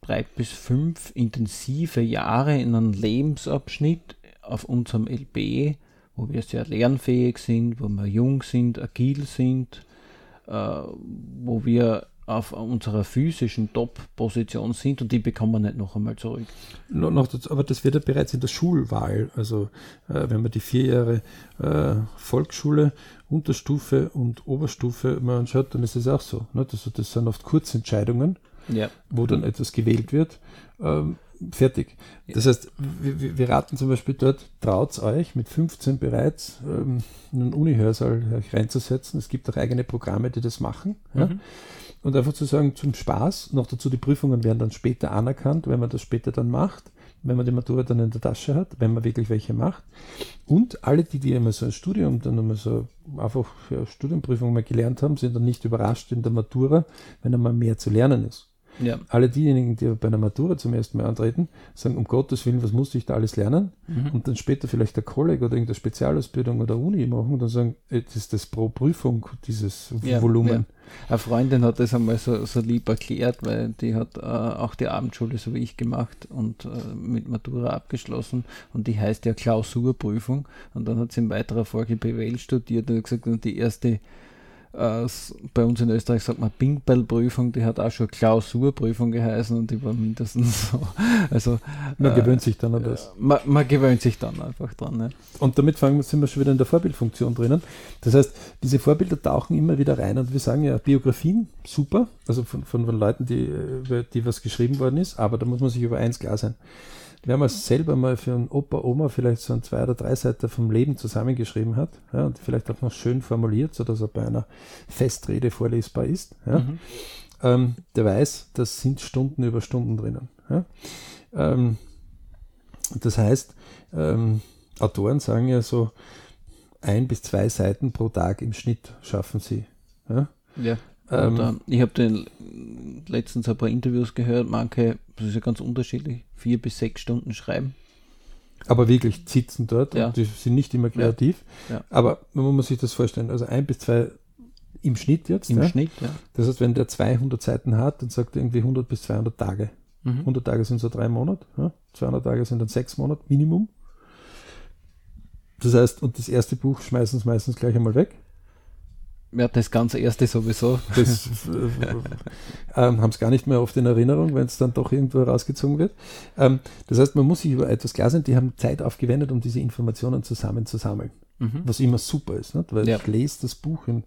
drei bis fünf intensive Jahre in einem Lebensabschnitt auf unserem LB, wo wir sehr lernfähig sind, wo wir jung sind, agil sind, äh, wo wir auf unserer physischen Top-Position sind und die bekommen wir nicht noch einmal zurück. No, noch dazu, aber das wird ja bereits in der Schulwahl, also äh, wenn man die vier Jahre äh, Volksschule, Unterstufe und Oberstufe mal anschaut, dann ist es auch so. Ne? Also das sind oft Kurzentscheidungen, ja. wo dann etwas gewählt wird. Ähm, fertig. Ja. Das heißt, wir, wir, raten zum Beispiel dort, traut euch mit 15 bereits ähm, einen Uni-Hörsaal reinzusetzen. Es gibt auch eigene Programme, die das machen. Mhm. Ja? Und einfach zu sagen, zum Spaß, noch dazu die Prüfungen werden dann später anerkannt, wenn man das später dann macht, wenn man die Matura dann in der Tasche hat, wenn man wirklich welche macht. Und alle, die, die einmal so ein Studium, dann einmal so einfach ja, Studienprüfung mal gelernt haben, sind dann nicht überrascht in der Matura, wenn einmal mehr zu lernen ist. Ja. Alle diejenigen, die bei einer Matura zum ersten Mal antreten, sagen, um Gottes Willen, was muss ich da alles lernen? Mhm. Und dann später vielleicht der Kolleg oder irgendeine Spezialausbildung oder Uni machen und dann sagen, das ist das pro Prüfung, dieses ja, Volumen. Ja. Eine Freundin hat das einmal so, so lieb erklärt, weil die hat äh, auch die Abendschule so wie ich gemacht und äh, mit Matura abgeschlossen und die heißt ja Klausurprüfung und dann hat sie in weiterer Folge BWL studiert und gesagt, und die erste äh, bei uns in Österreich sagt man Pingball-Prüfung, die hat auch schon Klausurprüfung geheißen und die war mindestens so. Also, man äh, gewöhnt sich dann an das. Man, man, gewöhnt sich dann einfach dran. Ja. Und damit fangen wir, sind wir schon wieder in der Vorbildfunktion drinnen. Das heißt, diese Vorbilder tauchen immer wieder rein und wir sagen ja, Biografien, super, also von, von, von Leuten, die, über die was geschrieben worden ist, aber da muss man sich über eins klar sein wenn man selber mal für einen Opa, Oma vielleicht so ein zwei oder drei Seiten vom Leben zusammengeschrieben hat ja, und vielleicht auch noch schön formuliert, sodass er bei einer Festrede vorlesbar ist, ja, mhm. ähm, der weiß, das sind Stunden über Stunden drinnen. Ja. Ähm, das heißt, ähm, Autoren sagen ja so, ein bis zwei Seiten pro Tag im Schnitt schaffen sie. Ja. ja. Ähm, ich habe letztens ein paar Interviews gehört, manche, das ist ja ganz unterschiedlich, vier bis sechs Stunden schreiben. Aber wirklich sitzen dort ja. und die sind nicht immer kreativ. Ja. Ja. Aber man muss sich das vorstellen, also ein bis zwei im Schnitt jetzt. Im Schnitt, ja. Das heißt, wenn der 200 Seiten hat, dann sagt er irgendwie 100 bis 200 Tage. Mhm. 100 Tage sind so drei Monate, 200 Tage sind dann sechs Monate Minimum. Das heißt, und das erste Buch schmeißen sie meistens gleich einmal weg. Ja, das ganze erste sowieso. Das äh, ähm, haben es gar nicht mehr oft in Erinnerung, wenn es dann doch irgendwo rausgezogen wird. Ähm, das heißt, man muss sich über etwas klar sein, die haben Zeit aufgewendet, um diese Informationen zusammenzusammeln. Mhm. Was immer super ist, nicht? weil ja. ich lese das Buch in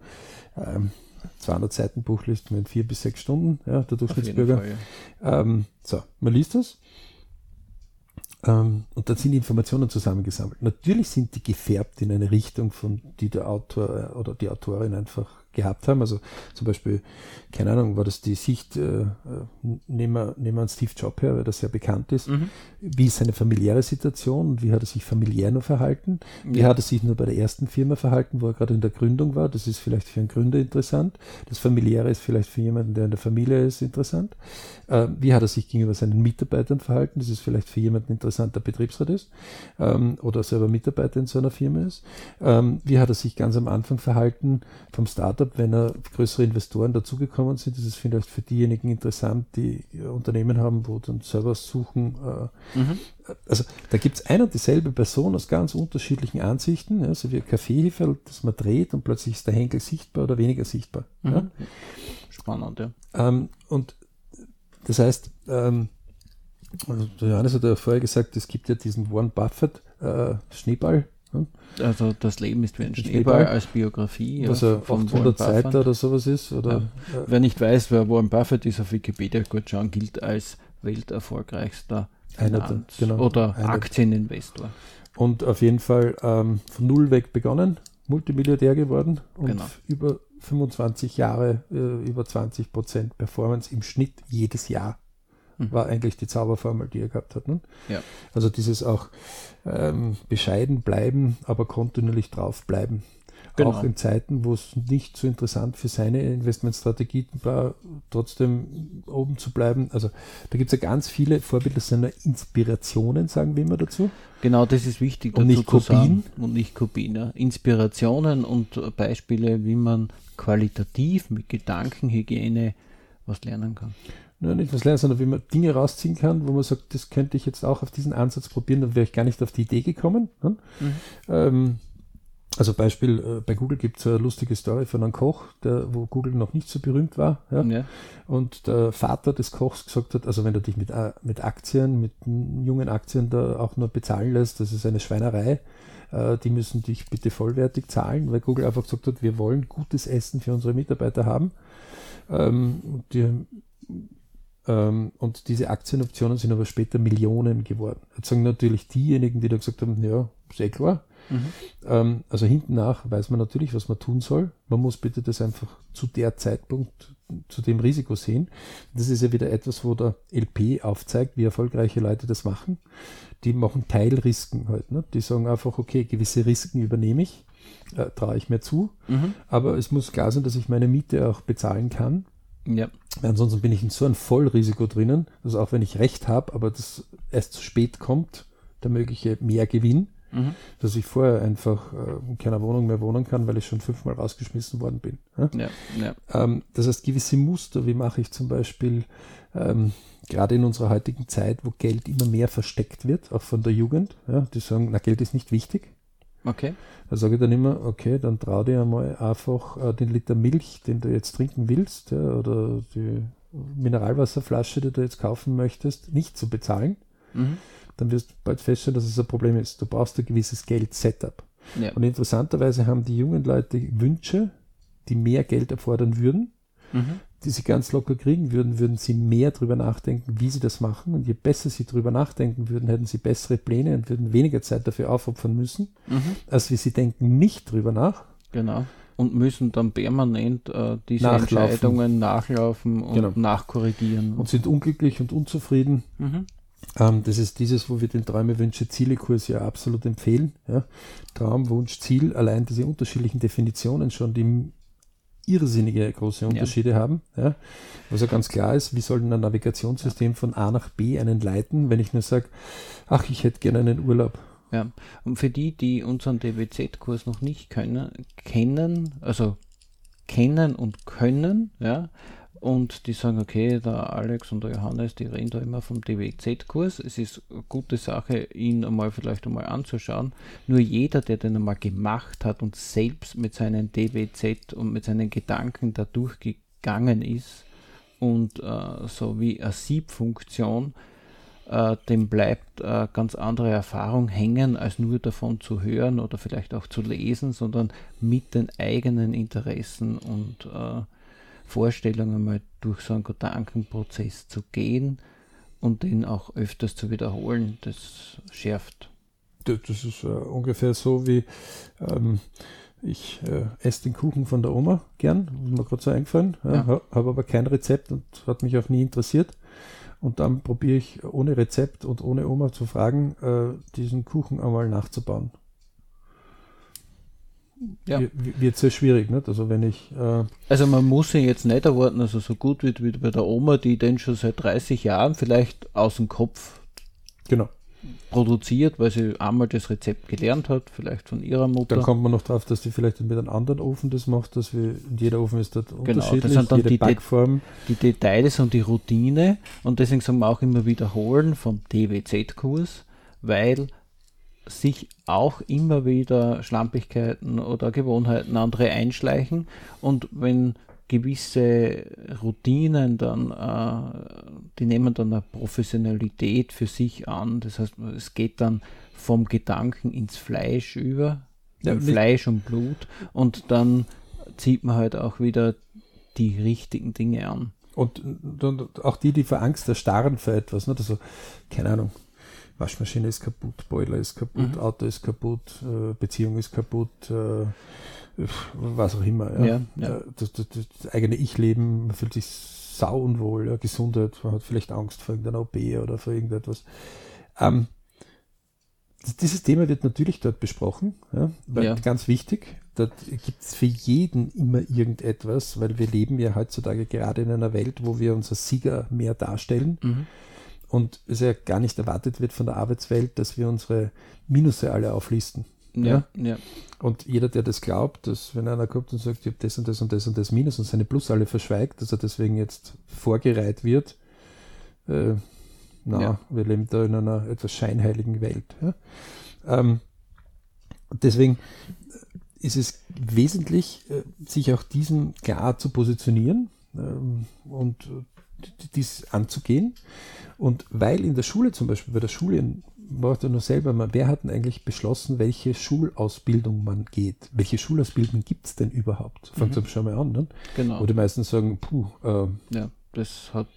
ähm, 200 Seiten Buch liest man in vier bis sechs Stunden, ja, der Durchschnittsbürger. Fall, ja. ähm, so, man liest das ähm, und dann sind die Informationen zusammengesammelt. Natürlich sind die gefärbt in eine Richtung, von die der Autor äh, oder die Autorin einfach gehabt haben. Also zum Beispiel, keine Ahnung, war das die Sicht, äh, nehmen, wir, nehmen wir an Steve Jobs her, weil das sehr bekannt ist. Mhm. Wie ist seine familiäre Situation und wie hat er sich familiär nur verhalten? Wie ja. hat er sich nur bei der ersten Firma verhalten, wo er gerade in der Gründung war? Das ist vielleicht für einen Gründer interessant. Das familiäre ist vielleicht für jemanden, der in der Familie ist, interessant. Äh, wie hat er sich gegenüber seinen Mitarbeitern verhalten? Das ist vielleicht für jemanden interessant, der Betriebsrat ist ähm, oder selber Mitarbeiter in so einer Firma ist. Ähm, wie hat er sich ganz am Anfang verhalten vom Startup? Habe, wenn er größere Investoren dazugekommen sind, ist es vielleicht für diejenigen interessant, die Unternehmen haben, wo dann selber suchen. Äh, mhm. Also da gibt es ein und dieselbe Person aus ganz unterschiedlichen Ansichten, ja, so wie ein Kaffeeheferl, das man dreht und plötzlich ist der Henkel sichtbar oder weniger sichtbar. Mhm. Ja. Spannend, ja. Ähm, und das heißt, ähm, Also Johannes hat ja vorher gesagt, es gibt ja diesen Warren Buffett äh, Schneeball. Hm? Also das Leben ist wie ein Schneeball, Schneeball als Biografie. Was ja, 800 Seiten oder sowas ist. Oder, ja. Wer nicht weiß, wer Warren Buffett ist, auf Wikipedia gut schauen, gilt als welterfolgreichster einer, genau, oder einer, Aktieninvestor. Und auf jeden Fall ähm, von null weg begonnen, Multimilliardär geworden und genau. über 25 Jahre, äh, über 20 Prozent Performance im Schnitt jedes Jahr mhm. war eigentlich die Zauberformel, die er gehabt hat. Ne? Ja. Also dieses auch ähm, bescheiden bleiben, aber kontinuierlich drauf bleiben. Genau. Auch in Zeiten, wo es nicht so interessant für seine Investmentstrategie war, trotzdem oben zu bleiben. Also da gibt es ja ganz viele Vorbilder seiner Inspirationen, sagen wir immer dazu. Genau, das ist wichtig. Und nicht Kopien. Und nicht Kopien. Ja. Inspirationen und Beispiele, wie man qualitativ mit Gedankenhygiene was lernen kann nur nicht was lernen, sondern wie man Dinge rausziehen kann, wo man sagt, das könnte ich jetzt auch auf diesen Ansatz probieren, dann wäre ich gar nicht auf die Idee gekommen. Ne? Mhm. Ähm, also Beispiel, äh, bei Google gibt es eine lustige Story von einem Koch, der, wo Google noch nicht so berühmt war. Ja? ja? Und der Vater des Kochs gesagt hat, also wenn du dich mit, äh, mit Aktien, mit jungen Aktien da auch nur bezahlen lässt, das ist eine Schweinerei. Äh, die müssen dich bitte vollwertig zahlen, weil Google einfach gesagt hat, wir wollen gutes Essen für unsere Mitarbeiter haben. Ähm, die und diese Aktienoptionen sind aber später Millionen geworden. Jetzt sagen natürlich diejenigen, die da gesagt haben, ja, sehr klar. Mhm. Ähm, also hinten nach weiß man natürlich, was man tun soll. Man muss bitte das einfach zu der Zeitpunkt, zu dem Risiko sehen. Das ist ja wieder etwas, wo der LP aufzeigt, wie erfolgreiche Leute das machen. Die machen Teilrisken halt. Ne? Die sagen einfach, okay, gewisse Risiken übernehme ich, äh, traue ich mir zu. Mhm. Aber es muss klar sein, dass ich meine Miete auch bezahlen kann. Ja. Ansonsten bin ich in so ein Vollrisiko drinnen, dass auch wenn ich recht habe, aber das erst zu spät kommt, der mögliche Mehrgewinn, mhm. dass ich vorher einfach äh, in keiner Wohnung mehr wohnen kann, weil ich schon fünfmal rausgeschmissen worden bin. Ja? Ja, ähm, das heißt, gewisse Muster, wie mache ich zum Beispiel ähm, gerade in unserer heutigen Zeit, wo Geld immer mehr versteckt wird, auch von der Jugend, ja, die sagen, na, Geld ist nicht wichtig. Okay. Da sage ich dann immer, okay, dann trau dir einmal einfach äh, den Liter Milch, den du jetzt trinken willst, ja, oder die Mineralwasserflasche, die du jetzt kaufen möchtest, nicht zu bezahlen. Mhm. Dann wirst du bald feststellen, dass es ein Problem ist. Du brauchst ein gewisses Geld-Setup. Ja. Und interessanterweise haben die jungen Leute Wünsche, die mehr Geld erfordern würden. Mhm die sie ganz locker kriegen würden, würden sie mehr darüber nachdenken, wie sie das machen. Und je besser sie darüber nachdenken würden, hätten sie bessere Pläne und würden weniger Zeit dafür aufopfern müssen, mhm. als wie sie denken nicht drüber nach. Genau. Und müssen dann permanent äh, diese nachlaufen. Entscheidungen nachlaufen und genau. nachkorrigieren. Und sind unglücklich und unzufrieden. Mhm. Ähm, das ist dieses, wo wir den Träume, Wünsche, Ziele-Kurs ja absolut empfehlen. Ja. Traum, Wunsch, Ziel, allein diese unterschiedlichen Definitionen schon, die irrsinnige große Unterschiede ja. haben. Ja. Was ja ganz klar ist, wie soll denn ein Navigationssystem von A nach B einen leiten, wenn ich nur sage, ach, ich hätte gerne einen Urlaub. Ja, und für die, die unseren DWZ-Kurs noch nicht können, kennen, also kennen und können, ja, und die sagen, okay, der Alex und der Johannes, die reden da immer vom DWZ-Kurs. Es ist eine gute Sache, ihn einmal vielleicht einmal anzuschauen. Nur jeder, der den einmal gemacht hat und selbst mit seinen DWZ und mit seinen Gedanken da durchgegangen ist und äh, so wie eine Siebfunktion, äh, dem bleibt äh, ganz andere Erfahrung hängen, als nur davon zu hören oder vielleicht auch zu lesen, sondern mit den eigenen Interessen und äh, Vorstellungen mal durch so einen Gedankenprozess zu gehen und den auch öfters zu wiederholen, das schärft. Das ist äh, ungefähr so wie ähm, ich äh, esse den Kuchen von der Oma gern, ist mir gerade so eingefallen, ja, ja. habe aber kein Rezept und hat mich auch nie interessiert. Und dann probiere ich ohne Rezept und ohne Oma zu fragen, äh, diesen Kuchen einmal nachzubauen ja. wird sehr schwierig. Nicht? Also wenn ich äh also man muss sich jetzt nicht erwarten, also so gut wird wie bei der Oma, die den schon seit 30 Jahren vielleicht aus dem Kopf genau. produziert, weil sie einmal das Rezept gelernt hat, vielleicht von ihrer Mutter. Dann kommt man noch drauf, dass sie vielleicht mit einem anderen Ofen das macht, dass wir jeder Ofen ist dort genau, unterschiedlich, das sind dann jede die Backform. Die Details und die Routine und deswegen sagen wir auch immer wiederholen vom DWZ-Kurs, weil sich auch immer wieder Schlampigkeiten oder Gewohnheiten andere einschleichen. Und wenn gewisse Routinen dann, äh, die nehmen dann eine Professionalität für sich an. Das heißt, es geht dann vom Gedanken ins Fleisch über, ja, Fleisch und Blut und dann zieht man halt auch wieder die richtigen Dinge an. Und, und auch die, die vor Angst erstarren für etwas, ne? also, keine Ahnung, Waschmaschine ist kaputt, Boiler ist kaputt, mhm. Auto ist kaputt, äh, Beziehung ist kaputt, äh, was auch immer. Ja. ja, ja. Äh, das, das, das, eigene Ich-Leben, man fühlt sich sau unwohl, ja, Gesundheit, man hat vielleicht Angst vor irgendeiner OP oder vor irgendetwas. Ähm, dieses Thema wird natürlich dort besprochen, ja, weil ja. ganz wichtig, dort gibt es für jeden immer irgendetwas, weil wir leben ja heutzutage gerade in einer Welt, wo wir uns als Sieger mehr darstellen. Mhm. Und es ja gar nicht erwartet wird von der Arbeitswelt, dass wir unsere Minusse alle auflisten. Ja, ja. Und jeder, der das glaubt, dass wenn einer kommt und sagt, ich habe das und das und das und das Minus und seine Plus alle verschweigt, dass er deswegen jetzt vorgereiht wird, äh, na, ja. wir leben da in einer etwas scheinheiligen Welt. Ja? Ähm, deswegen ist es wesentlich, äh, sich auch diesem klar zu positionieren ähm, und dies anzugehen. Und weil in der Schule zum Beispiel, bei der Schule macht er nur selber mal, wer hat denn eigentlich beschlossen, welche Schulausbildung man geht? Welche Schulausbildung gibt es denn überhaupt? Fangt mhm. schon mal an, ne? Genau. Wo die meisten sagen, puh. Äh, ja, das hat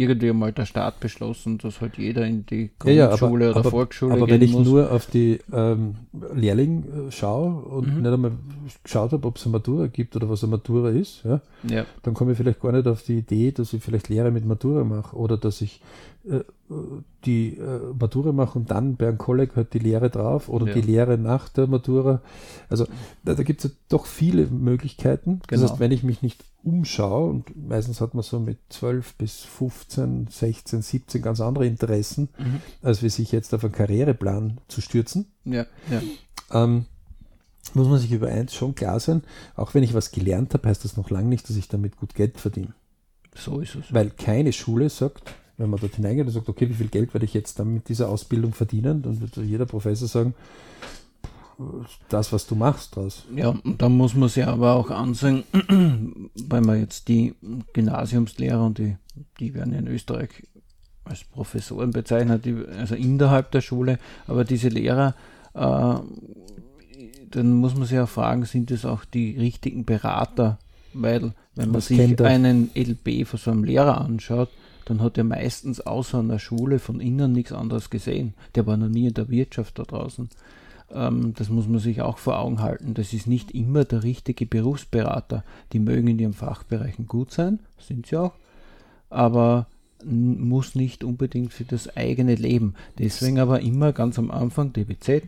irgendwie mal der Staat beschlossen, dass halt jeder in die Grundschule ja, ja, aber, oder aber, Volksschule aber wenn ich muss. nur auf die ähm, Lehrling äh, schaue und mhm. nicht einmal geschaut habe, ob es eine Matura gibt oder was eine Matura ist, ja, dann komme ich vielleicht gar nicht auf die Idee, dass ich vielleicht Lehre mit Matura mache oder dass ich die äh, Matura mache und dann bei einem Kolleg halt die Lehre drauf oder ja. die Lehre nach der Matura. Also da, da gibt es ja doch viele Möglichkeiten. Genau. Das heißt, wenn ich mich nicht umschaue, und meistens hat man so mit 12 bis 15, 16, 17 ganz andere Interessen, mhm. als wie sich jetzt auf einen Karriereplan zu stürzen. Ja, ja. Ähm, muss man sich über eins schon klar sein, auch wenn ich was gelernt habe, heißt das noch lange nicht, dass ich damit gut Geld verdiene. So ist es. Weil keine Schule sagt, wenn man dort hineingeht und sagt, okay, wie viel Geld werde ich jetzt dann mit dieser Ausbildung verdienen, dann wird jeder Professor sagen, das, was du machst draus. Ja, und da muss man sich aber auch ansehen, weil man jetzt die Gymnasiumslehrer und die, die werden ja in Österreich als Professoren bezeichnet, die, also innerhalb der Schule, aber diese Lehrer, äh, dann muss man sich auch fragen, sind es auch die richtigen Berater? Weil, wenn man was sich einen LB von so einem Lehrer anschaut, dann hat er meistens außer einer Schule von innen nichts anderes gesehen. Der war noch nie in der Wirtschaft da draußen. Ähm, das muss man sich auch vor Augen halten. Das ist nicht immer der richtige Berufsberater. Die mögen in ihren Fachbereichen gut sein, sind sie auch, aber muss nicht unbedingt für das eigene Leben. Deswegen aber immer ganz am Anfang DBZ,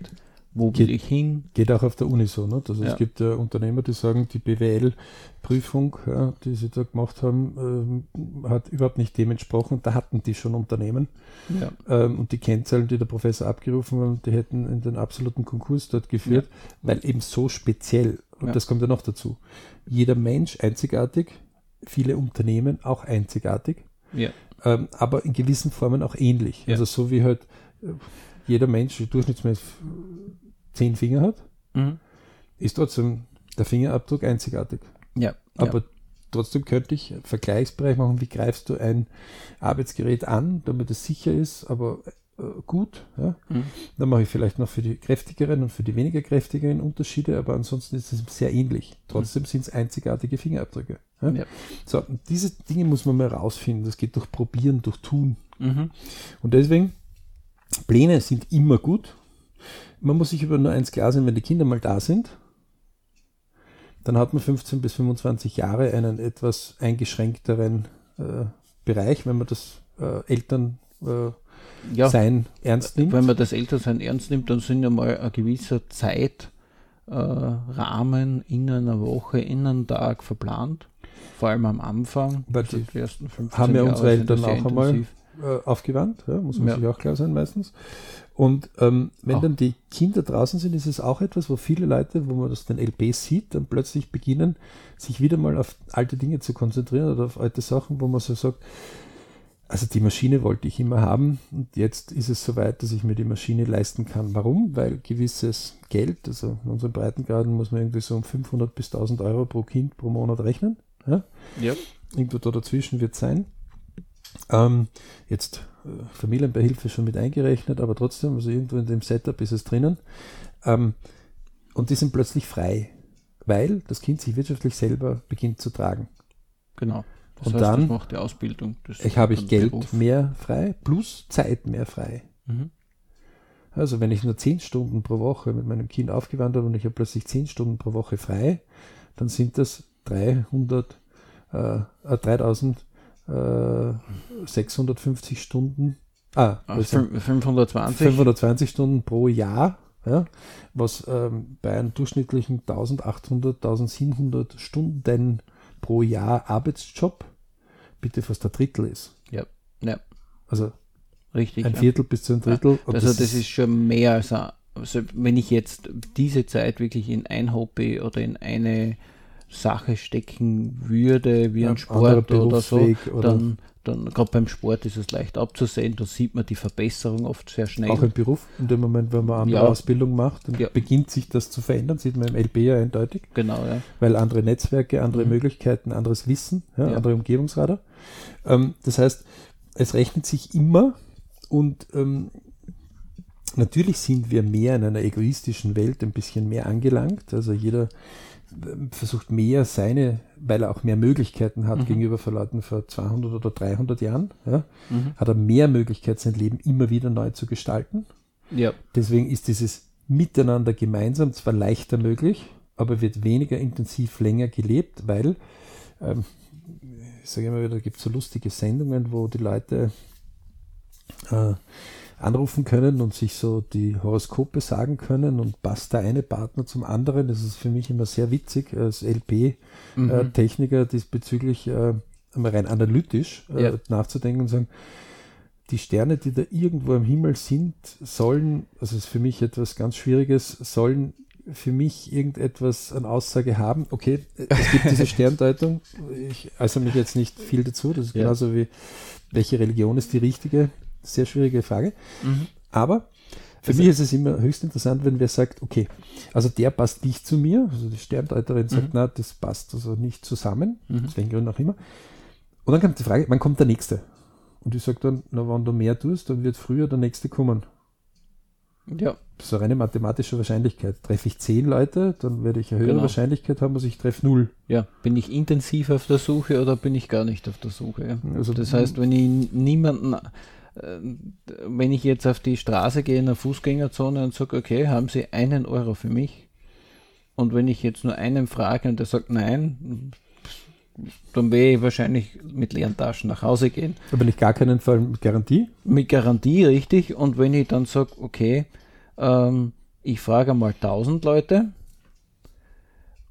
wo geht, will ich hin? Geht auch auf der Uni so. Ne? Also ja. Es gibt ja Unternehmer, die sagen, die BWL-Prüfung, ja, die sie da gemacht haben, ähm, hat überhaupt nicht dem entsprochen. Da hatten die schon Unternehmen. Ja. Ähm, und die Kennzahlen, die der Professor abgerufen hat, die hätten in den absoluten Konkurs dort geführt, weil eben so speziell, und das kommt ja noch dazu, jeder Mensch einzigartig, viele Unternehmen auch einzigartig, ähm, aber in gewissen Formen auch ähnlich. Also so wie halt äh, jeder Mensch durchschnittsmäßig zehn Finger hat, mhm. ist trotzdem der Fingerabdruck einzigartig. Ja. Aber ja. trotzdem könnte ich einen Vergleichsbereich machen, wie greifst du ein Arbeitsgerät an, damit es sicher ist, aber äh, gut. Ja? Mhm. Dann mache ich vielleicht noch für die kräftigeren und für die weniger kräftigeren Unterschiede, aber ansonsten ist es sehr ähnlich. Trotzdem mhm. sind es einzigartige Fingerabdrücke. Ja? Ja. So, diese Dinge muss man mal rausfinden. Das geht durch Probieren, durch Tun. Mhm. Und deswegen, Pläne sind immer gut. Man muss sich über nur eins klar sein, wenn die Kinder mal da sind, dann hat man 15 bis 25 Jahre einen etwas eingeschränkteren äh, Bereich, wenn man das äh, Eltern äh, ja, sein ernst nimmt. Wenn man das Elternsein ernst nimmt, dann sind ja mal ein gewisser Zeitrahmen in einer Woche, in einem Tag verplant. Vor allem am Anfang. Weil die ersten 15 haben ja unsere Eltern auch einmal äh, aufgewandt, ja, muss man ja. sich auch klar sein meistens. Und ähm, wenn auch. dann die Kinder draußen sind, ist es auch etwas, wo viele Leute, wo man das den LP sieht, dann plötzlich beginnen, sich wieder mal auf alte Dinge zu konzentrieren oder auf alte Sachen, wo man so sagt, also die Maschine wollte ich immer haben und jetzt ist es soweit, dass ich mir die Maschine leisten kann. Warum? Weil gewisses Geld, also in unseren Breitengraden muss man irgendwie so um 500 bis 1000 Euro pro Kind pro Monat rechnen. Ja? Ja. Irgendwo da dazwischen wird sein. Ähm, jetzt äh, Familienbeihilfe schon mit eingerechnet, aber trotzdem, also irgendwo in dem Setup ist es drinnen. Ähm, und die sind plötzlich frei, weil das Kind sich wirtschaftlich selber beginnt zu tragen. Genau. Das Und heißt, dann- macht die Ausbildung. Das Ich habe ich Geld Beruf. mehr frei plus Zeit mehr frei. Mhm. Also wenn ich nur 10 Stunden pro Woche mit meinem Kind aufgewandert und ich habe plötzlich 10 Stunden pro Woche frei, dann sind das 300, äh, äh, 3650 Stunden, ah, das fün- 520. 520 Stunden pro Jahr, ja, was ähm, bei einem durchschnittlichen 1800, 1700 Stunden pro Jahr Arbeitsjob bitte fast ein Drittel ist. Ja. ja, Also richtig. ein ja. Viertel bis zu ein Drittel. Und Also das, ist schon mehr als ein, also wenn ich jetzt diese Zeit wirklich in ein Hobby oder in eine Sache stecken würde, wie Ja, ein Sport oder so, oder- dann, dann gerade beim Sport ist es leicht abzusehen, da sieht man die Verbesserung oft sehr schnell. auch ein Beruf. In dem Moment, wenn man andere Ja. Ausbildung macht, dann Ja. beginnt sich das zu verändern, sieht man im LB ja eindeutig, genau, ja. weil andere Netzwerke, andere Mhm. Möglichkeiten, anderes Wissen, andere Umgebungsradar. Ähm, das heißt, es rechnet sich immer und ähm, natürlich sind wir mehr in einer egoistischen Welt ein bisschen mehr angelangt. Also jeder versucht mehr seine, weil er auch mehr Möglichkeiten hat Mhm. gegenüber vor Leuten vor 200 oder 300 Jahren, ja, Mhm. hat er mehr Möglichkeit, sein Leben immer wieder neu zu gestalten. Ja, Deswegen ist dieses Miteinander gemeinsam zwar leichter möglich, aber wird weniger intensiv länger gelebt, weil, ähm, ich sage immer wieder, da gibt es so lustige Sendungen, wo die Leute äh, anrufen können und sich so die Horoskope sagen können und passt der eine Partner zum anderen. Das ist für mich immer sehr witzig als LP-Techniker mhm. diesbezüglich äh, einmal rein analytisch äh, Ja. nachzudenken und sagen, die Sterne, die da irgendwo am Himmel sind, sollen, also ist für mich etwas ganz Schwieriges, sollen für mich irgendetwas an Aussage haben. Okay, es gibt diese Sterndeutung. Ich äußere mich jetzt nicht viel dazu. Das ist Ja. genauso wie, welche Religion ist die richtige? Sehr schwierige Frage. Mhm. Aber für Also- mich ist es immer höchst interessant, wenn wer sagt, okay, also der passt nicht zu mir. Also die Sterndeuterin sagt, Mhm. na, das passt also nicht zusammen. Mhm. Aus welchen Gründen auch immer. Und dann kommt die Frage, wann kommt der Nächste? Und ich sage dann, na, wenn du mehr tust, dann wird früher der Nächste kommen. ja, eine reine mathematische Wahrscheinlichkeit. Treffe ich zehn Leute, dann werde ich eine höhere Genau. Wahrscheinlichkeit haben, als ich treffe null. ja. Bin ich intensiv auf der Suche oder bin ich gar nicht auf der Suche? Ja? Also Das heißt, wenn ich niemanden, wenn ich jetzt auf die Straße gehe in der Fußgängerzone und sage, okay, haben Sie einen Euro für mich? Und wenn ich jetzt nur einen frage und der sagt nein, dann werde ich wahrscheinlich mit leeren Taschen nach Hause gehen. aber nicht gar keinen Fall mit Garantie. Mit Garantie, richtig. Und wenn ich dann sage, okay, ähm, ich frage mal 1000 Leute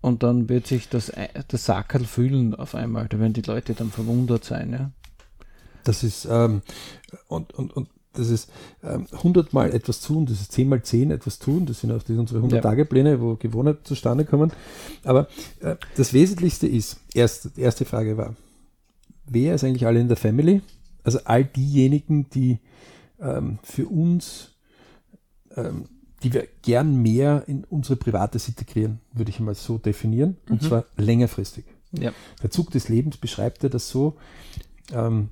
und dann wird sich das, das Sackerl füllen auf einmal. Da werden die Leute dann verwundert sein. Ja? Das ist, ähm, und, und, und das ist ähm, 100 Mal etwas tun, das ist 10 mal 10 etwas tun, das sind auch die, unsere 100-Tage-Pläne, wo Gewohnheiten zustande kommen. Aber äh, das Wesentlichste ist, erst, die erste Frage war, wer ist eigentlich alle in der Family? Also all diejenigen, die ähm, für uns, ähm, die wir gern mehr in unsere Privates integrieren, würde ich mal so definieren, und Mhm. zwar längerfristig. Ja. Der Zug des Lebens beschreibt er das so, ähm,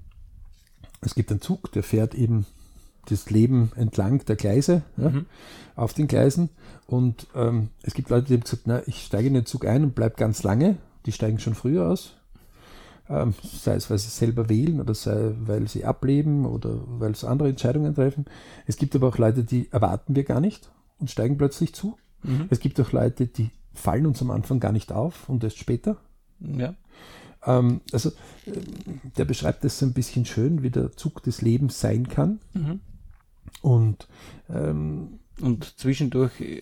es gibt einen Zug, der fährt eben das Leben entlang der Gleise, ja, Mhm. auf den Gleisen. Und ähm, es gibt Leute, die haben gesagt, na, ich steige in den Zug ein und bleibe ganz lange. Die steigen schon früher aus. Ähm, sei es, weil sie selber wählen oder sei, weil sie ableben oder weil sie andere Entscheidungen treffen. Es gibt aber auch Leute, die erwarten wir gar nicht und steigen plötzlich zu. Mhm. Es gibt auch Leute, die fallen uns am Anfang gar nicht auf und erst später. Ja. Ähm, also ähm, der beschreibt das so ein bisschen schön, wie der Zug des Lebens sein kann. Mhm. Und ähm, Und zwischendurch äh,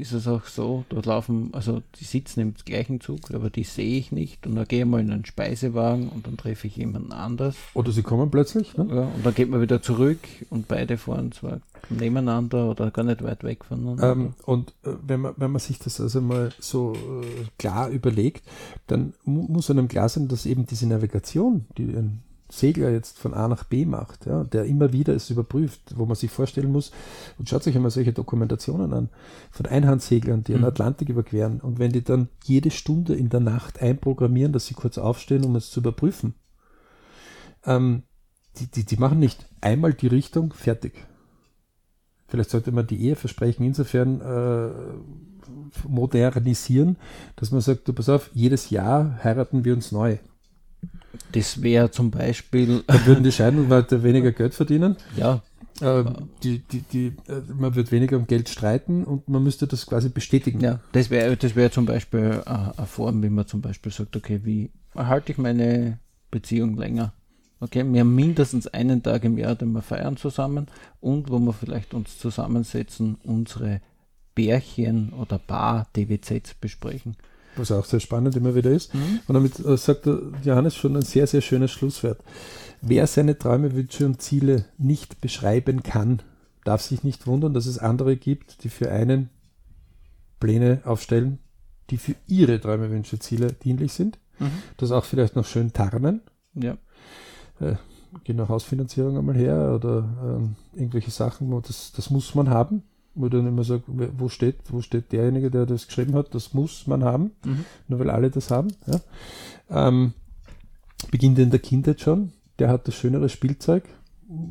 ist es auch so, dort laufen, also die sitzen im gleichen Zug, aber die sehe ich nicht. Und dann gehe ich mal in einen Speisewagen und dann treffe ich jemanden anders. oder sie kommen plötzlich. Ne? Ja, und dann geht man wieder zurück und beide fahren zwar nebeneinander oder gar nicht weit weg voneinander. Ähm, und äh, wenn, man, wenn man sich das also mal so äh, klar überlegt, dann mu muss einem klar sein, dass eben diese Navigation, die ein Segler jetzt von A nach B macht, ja, der immer wieder es überprüft, wo man sich vorstellen muss, und schaut sich einmal solche Dokumentationen an, von Einhandseglern, die mhm. den Atlantik überqueren, und wenn die dann jede Stunde in der Nacht einprogrammieren, dass sie kurz aufstehen, um es zu überprüfen, ähm, die, die, die machen nicht einmal die Richtung, fertig. Vielleicht sollte man die Eheversprechen insofern äh, modernisieren, dass man sagt, du pass auf, jedes Jahr heiraten wir uns neu. Das wäre zum Beispiel. Dann würden die Scheidungsleute weniger Geld verdienen. Ja. Äh, die, die, die, äh, man wird weniger um Geld streiten und man müsste das quasi bestätigen. Ja, das wäre das wär zum Beispiel eine, eine Form, wie man zum Beispiel sagt, okay, wie erhalte ich meine Beziehung länger? Okay, wir haben mindestens einen Tag im Jahr, den wir feiern zusammen und wo wir vielleicht uns zusammensetzen, unsere Bärchen oder Bar-DWZs besprechen was auch sehr spannend immer wieder ist. Mhm. Und damit äh, sagt Johannes schon ein sehr, sehr schönes Schlusswort. Wer seine Träume, Wünsche und Ziele nicht beschreiben kann, darf sich nicht wundern, dass es andere gibt, die für einen Pläne aufstellen, die für ihre Träume, Wünsche, Ziele dienlich sind. Mhm. Das auch vielleicht noch schön tarnen. Ja. Äh, gehen noch Hausfinanzierung einmal her oder ähm, irgendwelche Sachen, das, das muss man haben wo ich dann immer sage, wo steht, wo steht derjenige, der das geschrieben hat, das muss man haben, mhm. nur weil alle das haben. Ja. Ähm, beginnt in der Kindheit schon, der hat das schönere Spielzeug.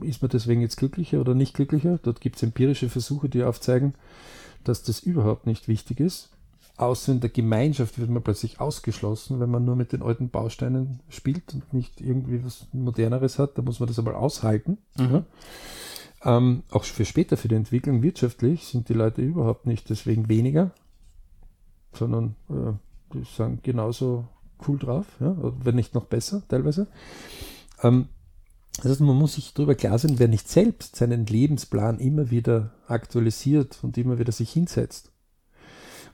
Ist man deswegen jetzt glücklicher oder nicht glücklicher? Dort gibt es empirische Versuche, die aufzeigen, dass das überhaupt nicht wichtig ist. Außer in der Gemeinschaft wird man plötzlich ausgeschlossen, wenn man nur mit den alten Bausteinen spielt und nicht irgendwie was Moderneres hat. Da muss man das aber aushalten. Mhm. Ja. Ähm, auch für später, für die Entwicklung wirtschaftlich, sind die Leute überhaupt nicht deswegen weniger, sondern äh, die sind genauso cool drauf, ja, wenn nicht noch besser teilweise. Ähm, das heißt, man muss sich darüber klar sein, wer nicht selbst seinen Lebensplan immer wieder aktualisiert und immer wieder sich hinsetzt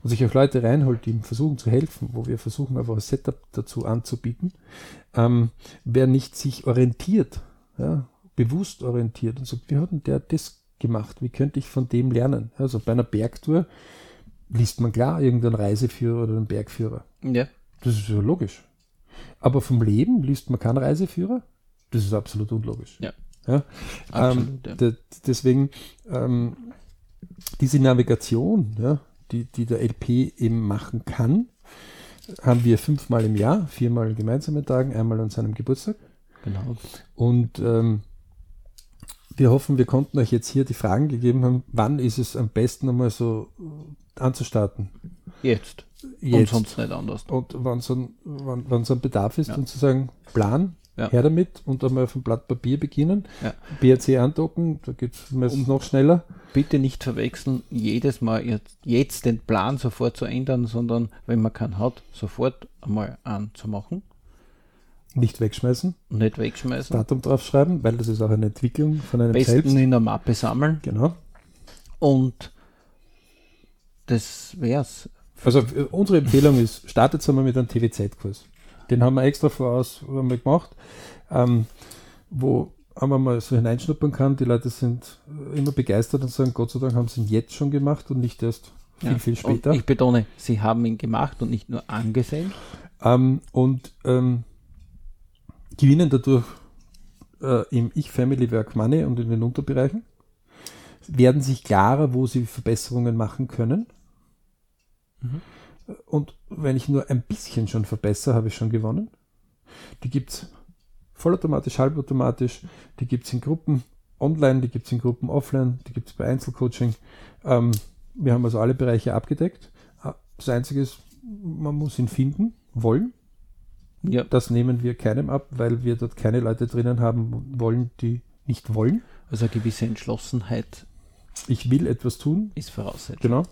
und sich auch Leute reinholt, die ihm versuchen zu helfen, wo wir versuchen einfach ein Setup dazu anzubieten, ähm, wer nicht sich orientiert, ja, bewusst orientiert und sagt, wie hat denn der das gemacht? Wie könnte ich von dem lernen? Also bei einer Bergtour liest man klar irgendeinen Reiseführer oder einen Bergführer. Ja. Das ist ja logisch. Aber vom Leben liest man keinen Reiseführer? Das ist absolut unlogisch. Ja. ja? Absolut, ähm, ja. deswegen ähm, diese Navigation, ja, die, die der LP eben machen kann, haben wir fünfmal im Jahr, viermal gemeinsame Tagen, einmal an seinem Geburtstag. Genau. Und ähm, wir hoffen, wir konnten euch jetzt hier die Fragen gegeben haben, wann ist es am besten einmal so äh, anzustarten? Jetzt. Jetzt. Und sonst nicht anders. Und wann so ein, wann, ein Bedarf ist, ja. und zu sagen, Plan, ja. her damit und einmal auf dem Blatt Papier beginnen. Ja. BRC andocken, da geht es meistens um, noch schneller. Bitte nicht verwechseln, jedes Mal jetzt, jetzt den Plan sofort zu ändern, sondern wenn man keinen hat, sofort einmal anzumachen nicht wegschmeißen. Nicht wegschmeißen. Datum draufschreiben, weil das ist auch eine Entwicklung von einem Besten selbst. in der Mappe sammeln. Genau. Und das wär's. Also äh, unsere Empfehlung ist, startet einmal mit einem TWZ-Kurs. Den haben wir extra voraus haben wir gemacht, ähm, wo man mal so hineinschnuppern kann. Die Leute sind äh, immer begeistert und sagen, Gott sei Dank haben sie ihn jetzt schon gemacht und nicht erst viel, ja. viel später. Und ich betone, sie haben ihn gemacht und nicht nur angesehen. Ähm, und ähm, gewinnen dadurch äh, im Ich-Family Work Money und in den Unterbereichen, werden sich klarer, wo sie Verbesserungen machen können. Mhm. Und wenn ich nur ein bisschen schon verbessere, habe ich schon gewonnen. Die gibt es vollautomatisch, halbautomatisch, die gibt es in Gruppen online, die gibt es in Gruppen offline, die gibt es bei Einzelcoaching. Ähm, wir haben also alle Bereiche abgedeckt. Das Einzige ist, man muss ihn finden, wollen. Ja. Das nehmen wir keinem ab, weil wir dort keine Leute drinnen haben wollen, die nicht wollen. Also eine gewisse Entschlossenheit. Ich will etwas tun. Ist Voraussetzung. Genau.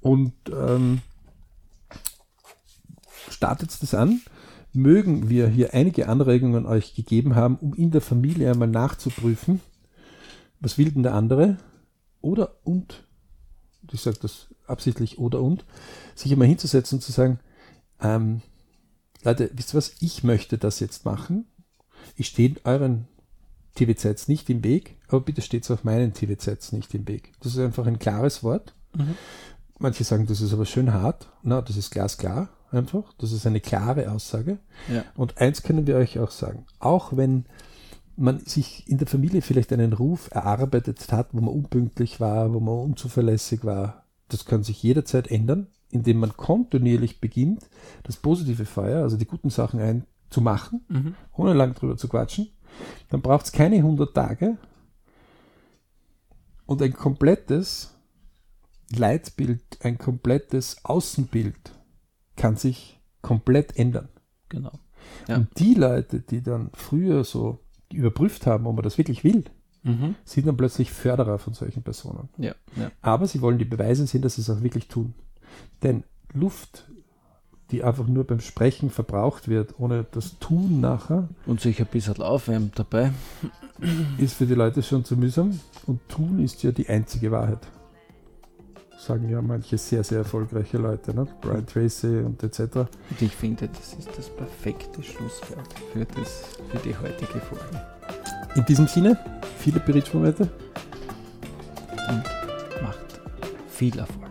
Und ähm, startet das an. Mögen wir hier einige Anregungen euch gegeben haben, um in der Familie einmal nachzuprüfen, was will denn der andere? Oder und, ich sage das absichtlich oder und, sich einmal hinzusetzen und zu sagen, ähm, Leute, wisst ihr was? Ich möchte das jetzt machen. Ich stehe euren TVZs nicht im Weg, aber bitte steht es auf meinen TVZs nicht im Weg. Das ist einfach ein klares Wort. Mhm. Manche sagen, das ist aber schön hart. Na, das ist glasklar einfach. Das ist eine klare Aussage. Ja. Und eins können wir euch auch sagen. Auch wenn man sich in der Familie vielleicht einen Ruf erarbeitet hat, wo man unpünktlich war, wo man unzuverlässig war. Das kann sich jederzeit ändern, indem man kontinuierlich beginnt, das positive Feuer, also die guten Sachen einzumachen, mhm. ohne lang drüber zu quatschen. Dann braucht es keine 100 Tage und ein komplettes Leitbild, ein komplettes Außenbild kann sich komplett ändern. Genau. Ja. Und die Leute, die dann früher so überprüft haben, ob man das wirklich will, mhm. sind dann plötzlich Förderer von solchen Personen. Ja, ja. Aber sie wollen die Beweise sehen, dass sie es auch wirklich tun. Denn Luft, die einfach nur beim Sprechen verbraucht wird, ohne das Tun nachher. Und sich ein bisschen aufwärmt dabei. Ist für die Leute schon zu mühsam. Und Tun ist ja die einzige Wahrheit sagen ja manche sehr, sehr erfolgreiche Leute, ne? Brian Tracy und etc. Und ich finde, das ist das perfekte Schlusswort für, das, für die heutige Folge. In diesem Sinne, viele Berichtsmomente. Und macht viel Erfolg.